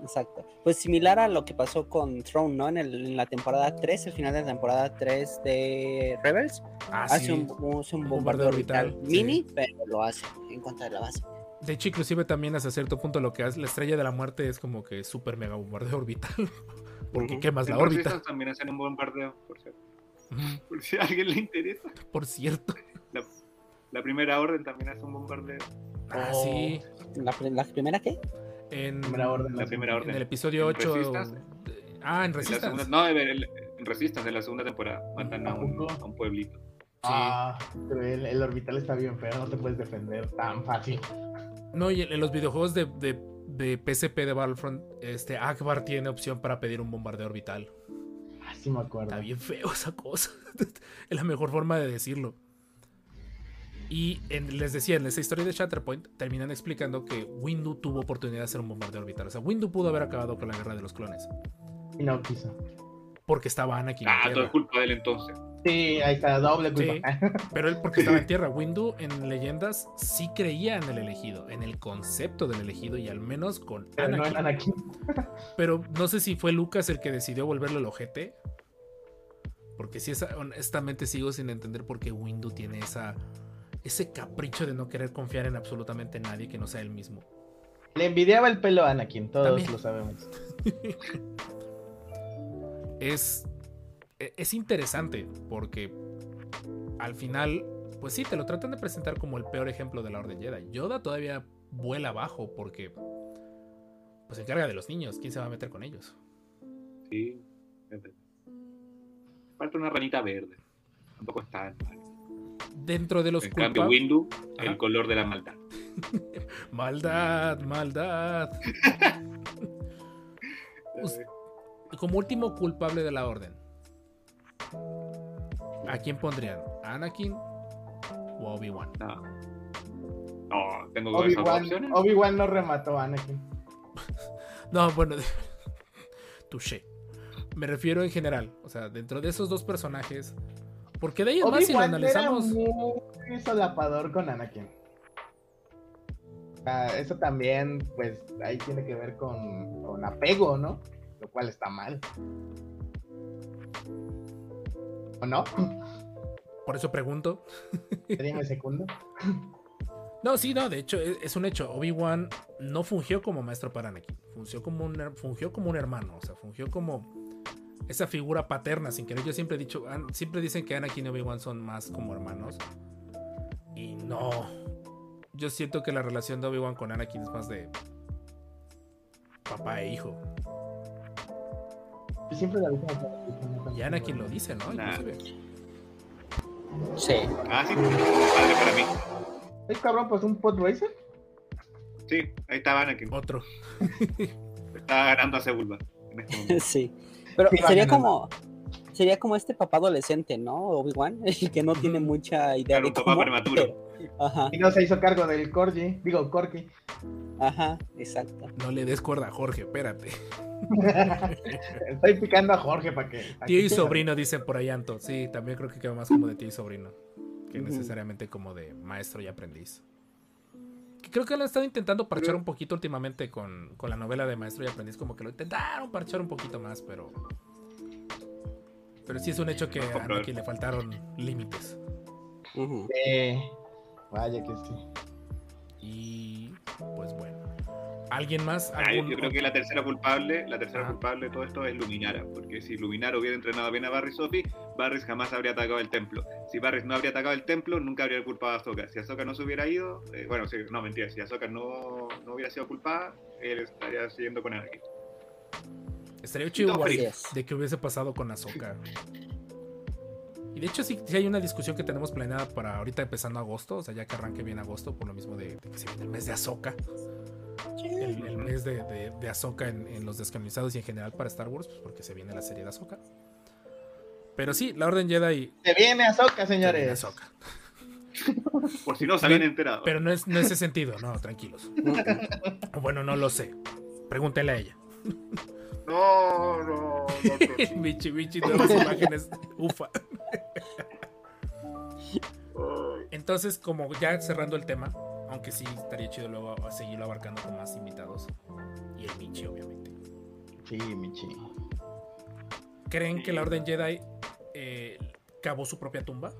Exacto. Pues similar a lo que pasó con Throne, ¿no? En, el- en la temporada 3, el final de la temporada 3 de Rebels, Ah, hace sí. un, hace un Un bombardeo orbital, orbital, mini, pero lo hace en contra de la base. De hecho, inclusive también hasta cierto punto lo que hace la estrella de la muerte es como que super mega bombardeo orbital. Porque Ujú. quemas la órbita. También hacen un bombardeo, por cierto. Por si a alguien le interesa. Por cierto. La, primera orden también hace un bombardeo. Ah, Oh. sí. ¿La, pri- la primera qué? En, Primera orden. La primera en orden. el episodio ¿En 8. Resistance? Ah, en En la Resistance. segunda, no, en, el- en Resistance, en la segunda temporada, matan a un, ¿A un pueblito. Ah, pero el, el orbital está bien feo, no te puedes defender tan fácil. No, y en, en los videojuegos de, de, de PSP de Battlefront, este Akbar tiene opción para pedir un bombardeo orbital. Así me acuerdo. Está bien feo esa cosa. es la mejor forma de decirlo. Y en- les decía, en esa historia de Shatterpoint, terminan explicando que Windu tuvo oportunidad de hacer un bombardeo orbital. O sea, Windu pudo haber acabado con la guerra de los clones. Y no quiso. Porque estaba Anakin. en Ah, todo es culpa de él entonces. Sí, ahí está, doble culpa. Pero él porque estaba en tierra. Windu en leyendas sí creía en el elegido, en el concepto del elegido y al menos con Pero no Anakin. en Anakin. Pero no sé si fue Lucas el que decidió volverlo el ojete. Porque sí, esa- honestamente sigo sin entender por qué Windu tiene esa, ese capricho de no querer confiar en absolutamente nadie que no sea él mismo. Le envidiaba el pelo a Anakin, todos También. lo sabemos. Es, e- es interesante porque al final, pues sí, te lo tratan de presentar como el peor ejemplo de la Orden Jedi. Yoda todavía vuela abajo porque pues se encarga de los niños. ¿Quién se va a meter con ellos? Sí. Falta una ranita verde. Tampoco está mal. Dentro de los En cambio, Windu, Ajá. el color de la maldad. Maldad, maldad. Como último culpable de la orden. ¿A quién pondrían? ¿A Anakin o a Obi-Wan? No. No, tengo Obi-Wan. Obi-Wan no remató a Anakin. No, bueno, touché. Me refiero en general, o sea, dentro de esos dos personajes. Porque de ahí en más, si lo Obi-Wan era analizamos. muy solapador con Anakin. Ah, eso también, pues, ahí tiene que ver con, con apego, ¿no? Lo cual está mal. ¿O no? Por eso pregunto. Dime segundo. No, sí, no, de hecho, es, es un hecho. Obi-Wan no fungió como maestro para Anakin. Fungió como, un, fungió como un hermano. O sea, fungió como esa figura paterna, sin querer. Yo siempre he dicho, siempre dicen que Anakin y Obi-Wan son más como hermanos. Y no. Yo siento que la relación de Obi-Wan con Anakin es más de papá e hijo. Siempre la como Y Anakin lo dice, ¿no? Nah. Sí. Ah, sí. Padre para mí. Ay, cabrón, pues un pod racer. Sí, ahí estaba Anakin. Otro. Estaba ganando a Sebulba en este momento. Sí. Pero Sí, sería como. Sería como este papá adolescente, ¿no? Obi-Wan, el que no tiene mucha idea Claro, de un papá cómo. prematuro. Ajá, Y no se hizo cargo del Corgi. Digo, Corky. ajá, exacto. No le des cuerda a Jorge, espérate. Estoy picando a Jorge para que. Tío y sobrino dicen por ahí, Anto. Sí, también creo que queda más como de tío y sobrino. Que necesariamente como de maestro y aprendiz. Que creo que lo han estado intentando parchar un poquito últimamente con, con la novela de maestro y aprendiz. Como que lo intentaron parchar un poquito más, pero. Pero sí es un hecho que a. Anakin le faltaron límites. Ujú. Eh, vaya que sí. Y. Pues bueno. ¿Alguien más? Yo, ¿Algún- yo creo que la tercera culpable, la tercera culpable de todo esto es Luminara, porque si Luminara hubiera entrenado bien a Barry Sophie, Barris jamás habría atacado el templo. Si Barris no habría atacado el templo, nunca habría culpado a Ahsoka. Si Ahsoka no se hubiera ido, eh, bueno, no mentira, si Ahsoka no, no hubiera sido culpada, él estaría siguiendo con Anakin. Estaría chido de que hubiese pasado con Ahsoka. Y de hecho sí, sí hay una discusión que tenemos planeada para ahorita empezando agosto, o sea, ya que arranque bien agosto, por lo mismo de, de que se viene el mes de Ahsoka. El, el mes de, de, de Ahsoka en, en los descanonizados y en general para Star Wars, pues porque se viene la serie de Ahsoka. Pero sí, la Orden Jedi... Se viene Ahsoka, se viene señores. Ahsoka. Por si no se habían enterado. Pero no es, no es ese sentido, no, tranquilos. Bueno, no lo sé. Pregúntele a ella. No, no, no. Michi, Michi, nuevas imágenes. Ufa. Entonces, como ya cerrando el tema, aunque sí estaría chido luego seguirlo abarcando con más invitados. Y el Michi, obviamente. Sí, Michi. ¿Creen que la Orden Jedi eh, cavó su propia tumba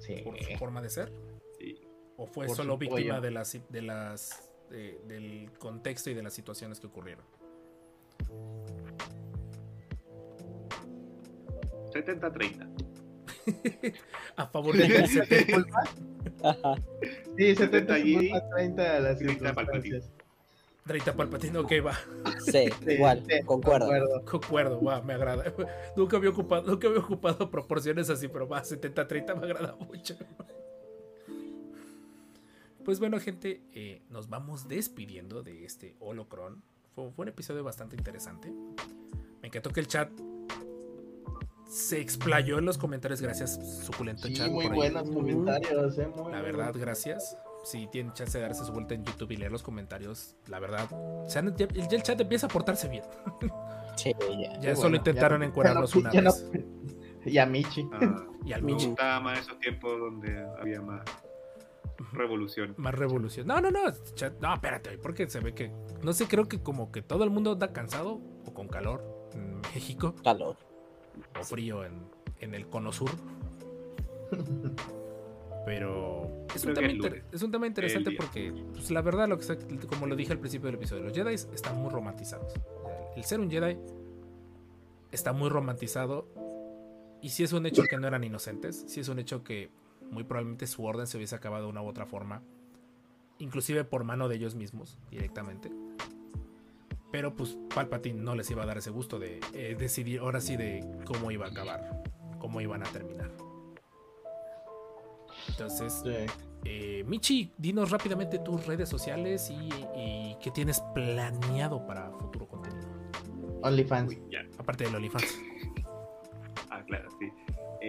Sí. por su forma de ser? Sí. ¿O fue Por solo víctima de las, de las del contexto y de las situaciones que ocurrieron? 70-30. A favor de Ajá. Sí, 70 70 allí, 30 a las 30 Palpatine. circunstancias. Drita Palpatine, ok, va. Sí, Sí, igual, sí, concuerdo. Concuerdo, va, me agrada. Nunca había ocupado, nunca había ocupado proporciones así, pero va, 70-30 me agrada mucho. Pues bueno, gente, eh, nos vamos despidiendo de este Holocron. Fue, fue un episodio bastante interesante. Me encantó que el chat se explayó en los comentarios. Gracias, suculento Sí, chat. muy buenos comentarios, eh. Muy, La verdad, gracias. Si tienen chance de darse su vuelta en YouTube y leer los comentarios, la verdad, ya, ya el chat empieza a portarse bien. Sí, ya. Solo bueno, intentaron ya- encuadrarnos ya no- una ya no- vez. Y a Michi. Ah, Y al me Michi. gustaba más esos tiempos donde había más revolución. Más revolución. No, no, no. cha- No, espérate, porque se ve que. No sé, creo que como que todo el mundo anda cansado o con calor en México Calor. O frío en, en el cono sur. Pero es un, tema es inter- lunes. es un tema interesante porque, pues, la verdad, lo que como lo dije al principio del episodio, los Jedi están muy romantizados. El ser un Jedi está muy romantizado. Y si es un hecho que no eran inocentes, si es un hecho que muy probablemente su orden se hubiese acabado de una u otra forma, inclusive por mano de ellos mismos directamente. Pero pues Palpatine no les iba a dar ese gusto de eh, decidir ahora sí de cómo iba a acabar, cómo iban a terminar. Entonces, Sí. eh, Michi, dinos rápidamente tus redes sociales y, y qué tienes planeado para futuro contenido. OnlyFans. Aparte del OnlyFans. Ah, claro, sí.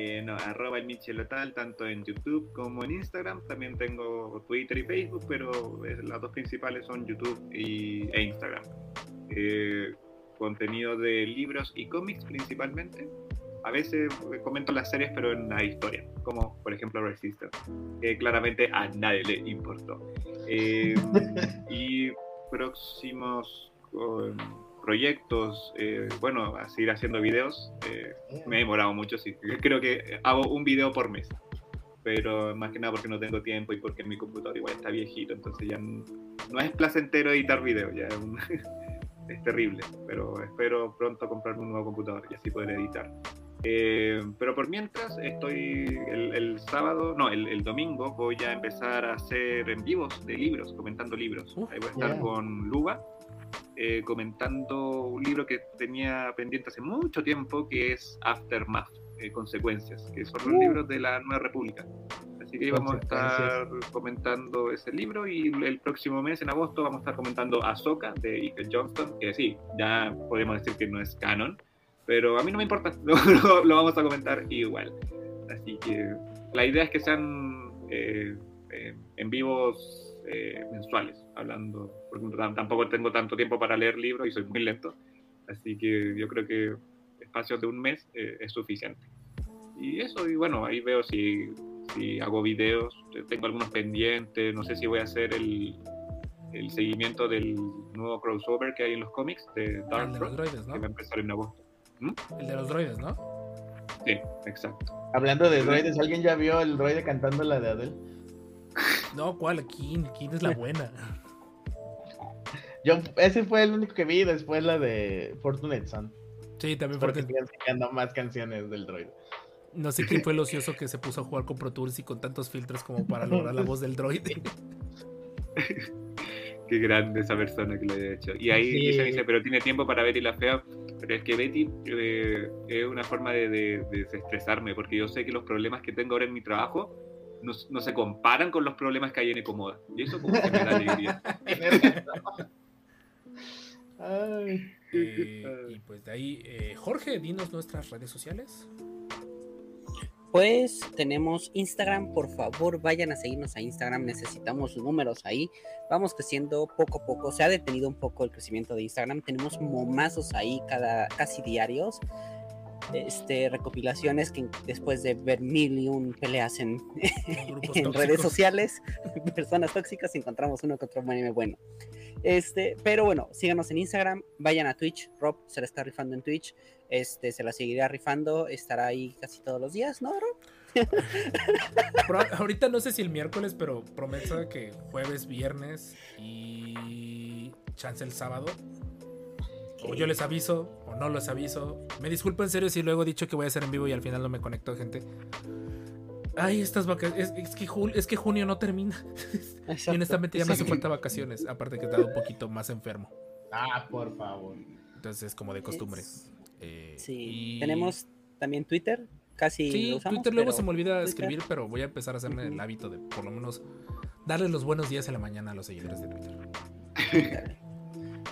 Eh, no, arroba el Michelotal, tanto en YouTube como en Instagram. También tengo Twitter y Facebook, pero eh, las dos principales son YouTube y, e Instagram. Eh, contenido de libros y cómics principalmente. A veces eh, comento las series, pero en la historia, como por ejemplo Resistance, que claramente a nadie le importó. Eh, y próximos proyectos, eh, bueno, a seguir haciendo videos. eh, me he demorado mucho, sí. Creo que hago un video por mes. Pero más que nada porque no tengo tiempo y porque mi computador igual está viejito, entonces ya no es placentero editar videos, ya es, un- es terrible. Pero espero pronto comprarme un nuevo computador y así poder editar. Eh, pero por mientras estoy el, el sábado, no, el, el domingo voy a empezar a hacer en vivos de libros, comentando libros. Ahí voy a estar yeah. con Luba, eh, comentando un libro que tenía pendiente hace mucho tiempo, que es Aftermath, eh, Consecuencias, que son los Uh. libros de la Nueva República. Así que vamos a estar comentando ese libro y el próximo mes, en agosto, vamos a estar comentando Ahsoka de Ike Johnston, que sí, ya podemos decir que no es canon, pero a mí no me importa, lo, lo- lo vamos a comentar igual. Así que la idea es que sean eh, eh, en vivos eh, mensuales, hablando, porque tam- tampoco tengo tanto tiempo para leer libros y soy muy lento, así que yo creo que espacios de un mes eh, es suficiente. Y eso, y bueno, ahí veo si, si hago videos, tengo algunos pendientes, no sé si voy a hacer el, el seguimiento del nuevo crossover que hay en los cómics de El Dark de los Throne, droides, que va a ¿no? empezar en agosto. El de los droides, ¿no? Sí, exacto. Hablando de droides, ¿alguien ya vio el droide cantando la de Adele? No, ¿cuál? ¿Quién? ¿Quién es la buena? Yo, ese fue el único que vi, después la de Fortunate Son. Sí, también porque sigan sacando más canciones del droide. no sé quién fue el ocioso que se puso a jugar con Pro Tools y con tantos filtros como para lograr la voz del droide. Qué grande esa persona que lo haya hecho. Y ahí Sí. dice, dice, pero tiene tiempo para Betty la Fea. Pero es que Betty eh, es una forma de, de- de desestresarme, porque yo sé que los problemas que tengo ahora en mi trabajo no, no se comparan con los problemas que hay en Ecomoda. Y eso como que me da alegría. Ay, Eh, y pues de ahí, eh, Jorge, dinos nuestras redes sociales. Pues tenemos Instagram, por favor vayan a seguirnos a Instagram, necesitamos números ahí, vamos creciendo poco a poco, se ha detenido un poco el crecimiento de Instagram, tenemos momazos ahí cada casi diarios, este recopilaciones que después de ver mil y un peleas en, redes sociales, personas tóxicas, encontramos uno que otro meme bueno. Este, pero bueno, síganos en Instagram, vayan a Twitch, Rob se la está rifando en Twitch, este, se la seguirá rifando, estará ahí casi todos los días, ¿no, Rob? Pro- ahorita no sé si el miércoles, pero prometo que jueves, viernes y chance el sábado. O yo les aviso, no les aviso. Me disculpo en serio si luego he dicho que voy a hacer en vivo y al final no me conecto, gente. Ay, estas vacaciones. Es, es que jul- es que junio no termina. Y honestamente ya me hace falta vacaciones. Aparte que he estado un poquito más enfermo. ah, por favor. Entonces, como de costumbre. Eh, Sí, y- tenemos también Twitter, casi Sí, lo usamos, Twitter luego pero- se me olvida Twitter. escribir, pero voy a empezar a hacerme el hábito de por lo menos darle los buenos días en la mañana a los seguidores de Twitter.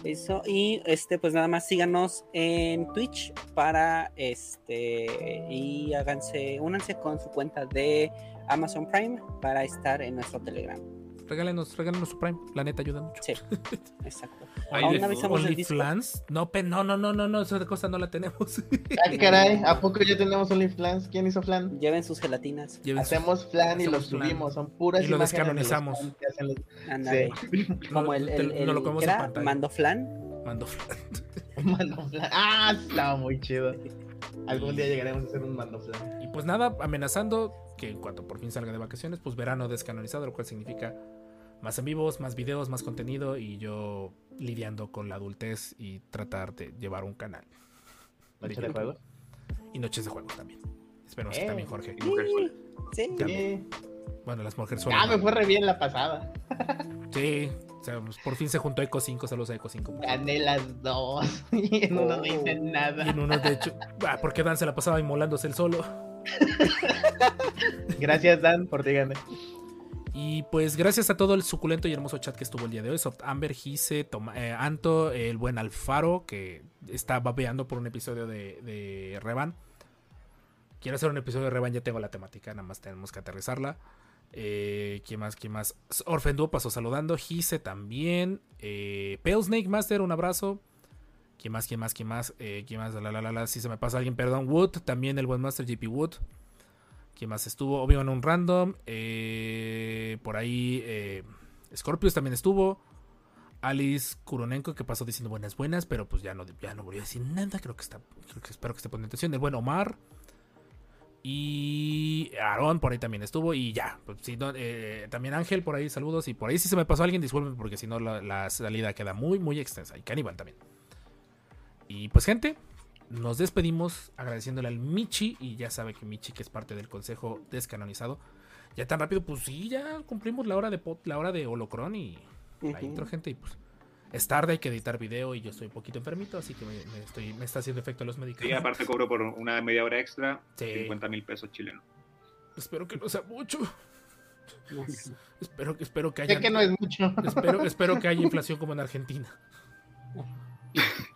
Eso, y este, pues nada más síganos en Twitch para este y háganse, únanse con su cuenta de Amazon Prime para estar en nuestro Telegram. Regálenos, regálenos su Prime. La neta ayuda mucho. Sí, exacto. Ay, Aún avisamos el. OnlyFans. No, pe- no, no, no, no, no, esa cosa no la tenemos. Ah, caray, ¿a poco ya tenemos OnlyFans? ¿Quién hizo flan? Lleven sus gelatinas. Lleven su- Hacemos flan y Hacemos los flan. subimos, son puras Y lo imágenes de los descanonizamos. los- Ándale. Como el, el, el, no lo. Mando flan. Mando flan. Mando flan. Ah, estaba muy chido. Algún día llegaremos a hacer un mando flan. Y pues nada, amenazando que en cuanto por fin salga de vacaciones, pues verano descanonizado, lo cual significa más en vivos, más videos, más contenido y yo lidiando con la adultez y tratar de llevar un canal. Noche de juego. Y noches de juegos también. Esperemos que Eh. también, Jorge. Sí. Sí. Bueno, las mujeres Ah, solas. me fue re bien la pasada. Sí, o sea, pues, por fin se juntó Eco 5, saludos a Eco 5. Gané las dos. Y en uno no hice Y en nada. uno, de hecho, ah, porque Dan se la pasaba inmolándose el solo. Gracias, Dan, por ti gané. Y pues gracias a todo el suculento y hermoso chat que estuvo el día de hoy. Soft Amber, Gise, eh, Anto, el buen Alfaro, que está babeando por un episodio de, de Revan. Quiero hacer un episodio de Revan, ya tengo la temática, nada más tenemos que aterrizarla. Eh, ¿Quién más? ¿Quién más? Orfendu pasó saludando. Gise también. Eh, Pale Snake Master, un abrazo. ¿Quién más? ¿Quién más? ¿Quién más? Eh, ¿Quién más? Si se me pasa alguien, perdón. Wood, también el buen Master JP Wood. ¿Quién más estuvo? Obvio en un random. eh, por ahí eh, Scorpius también estuvo. Alice Kuronenko que pasó diciendo buenas buenas, pero pues ya no, ya no volvió a decir nada. Creo que está, creo que espero que esté poniendo atención. El buen Omar. Y Aaron por ahí también estuvo. Y ya. Pues, eh, también Ángel por ahí, saludos. Y por ahí si se me pasó alguien, disculpen porque si no la, la salida queda muy, muy extensa. Y Caníbal también. Y pues gente, nos despedimos agradeciéndole al Michi. Y ya sabe que Michi, que es parte del consejo descanonizado. Ya tan rápido, pues sí, ya cumplimos la hora de pot- la hora de Holocron y la Ujú. intro, gente. Y pues es tarde, hay que editar video y yo estoy un poquito enfermito, así que me, me estoy, me está haciendo efecto los Y medicamentos. aparte cobro por una media hora extra Sí. 50 mil pesos chilenos. Espero que no sea mucho. Sé. Espero, que- espero que haya. Sé que no es mucho. Espero, espero que haya inflación como en Argentina.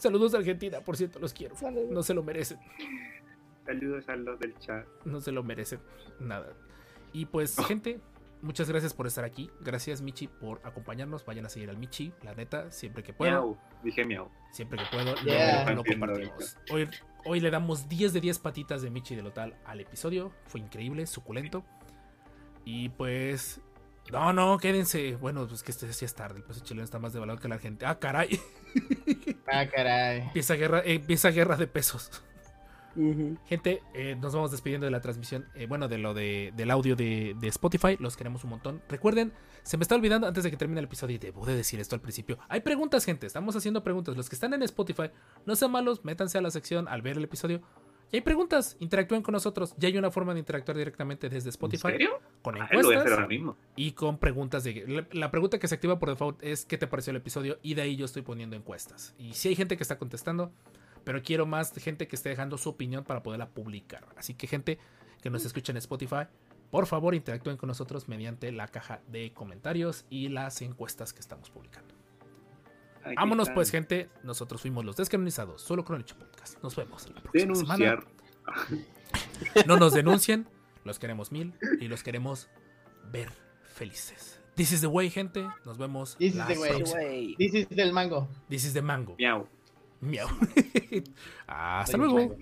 Saludos a Argentina, por cierto, los quiero. No se lo merecen. Saludos a los del chat. No se lo merecen. Nada. Y pues, gente, muchas gracias por estar aquí. Gracias, Michi, por acompañarnos. Vayan a seguir al Michi, la neta, siempre que puedo. Miau. Dije miau. Siempre que puedo, lo- Yeah. lo, Entiendo compartimos. Hoy, hoy le damos 10 de 10 patitas de Michi de Lotal al episodio. Fue increíble, suculento. Y pues. No, no, quédense. Bueno, pues que este sí es tarde. El peso chileno está más devaluado que la gente. Ah, caray. Ah, caray. Empieza guerra, eh, empieza guerra de pesos. Gente, eh, nos vamos despidiendo de la transmisión, eh, bueno, de lo de, del audio de, de Spotify. Los queremos un montón. Recuerden, se me está olvidando antes de que termine el episodio y debo de decir esto al principio. Hay preguntas, gente. Estamos haciendo preguntas. Los que están en Spotify, no sean malos, métanse a la sección al ver el episodio. Y hay preguntas, interactúen con nosotros. Ya hay una forma de interactuar directamente desde Spotify. ¿En serio? Con Ah, lo voy a hacer encuestas ahora mismo. y con preguntas de... La, la pregunta que se activa por default es ¿qué te pareció el episodio? Y de ahí yo estoy poniendo encuestas. Y si hay gente que está contestando, pero quiero más gente que esté dejando su opinión para poderla publicar. Así que gente que nos escucha en Spotify, por favor interactúen con nosotros mediante la caja de comentarios y las encuestas que estamos publicando. Aquí Vámonos están. pues gente, nosotros fuimos los descanonizados, solo con el hecho podcast. Nos vemos la próxima Denunciar. semana. No nos denuncien, los queremos mil y los queremos ver felices. This is the way, gente. Nos vemos. This is the way. Güey. This is del mango. This is the mango. Miau. Miau. Hasta Soy luego. mango.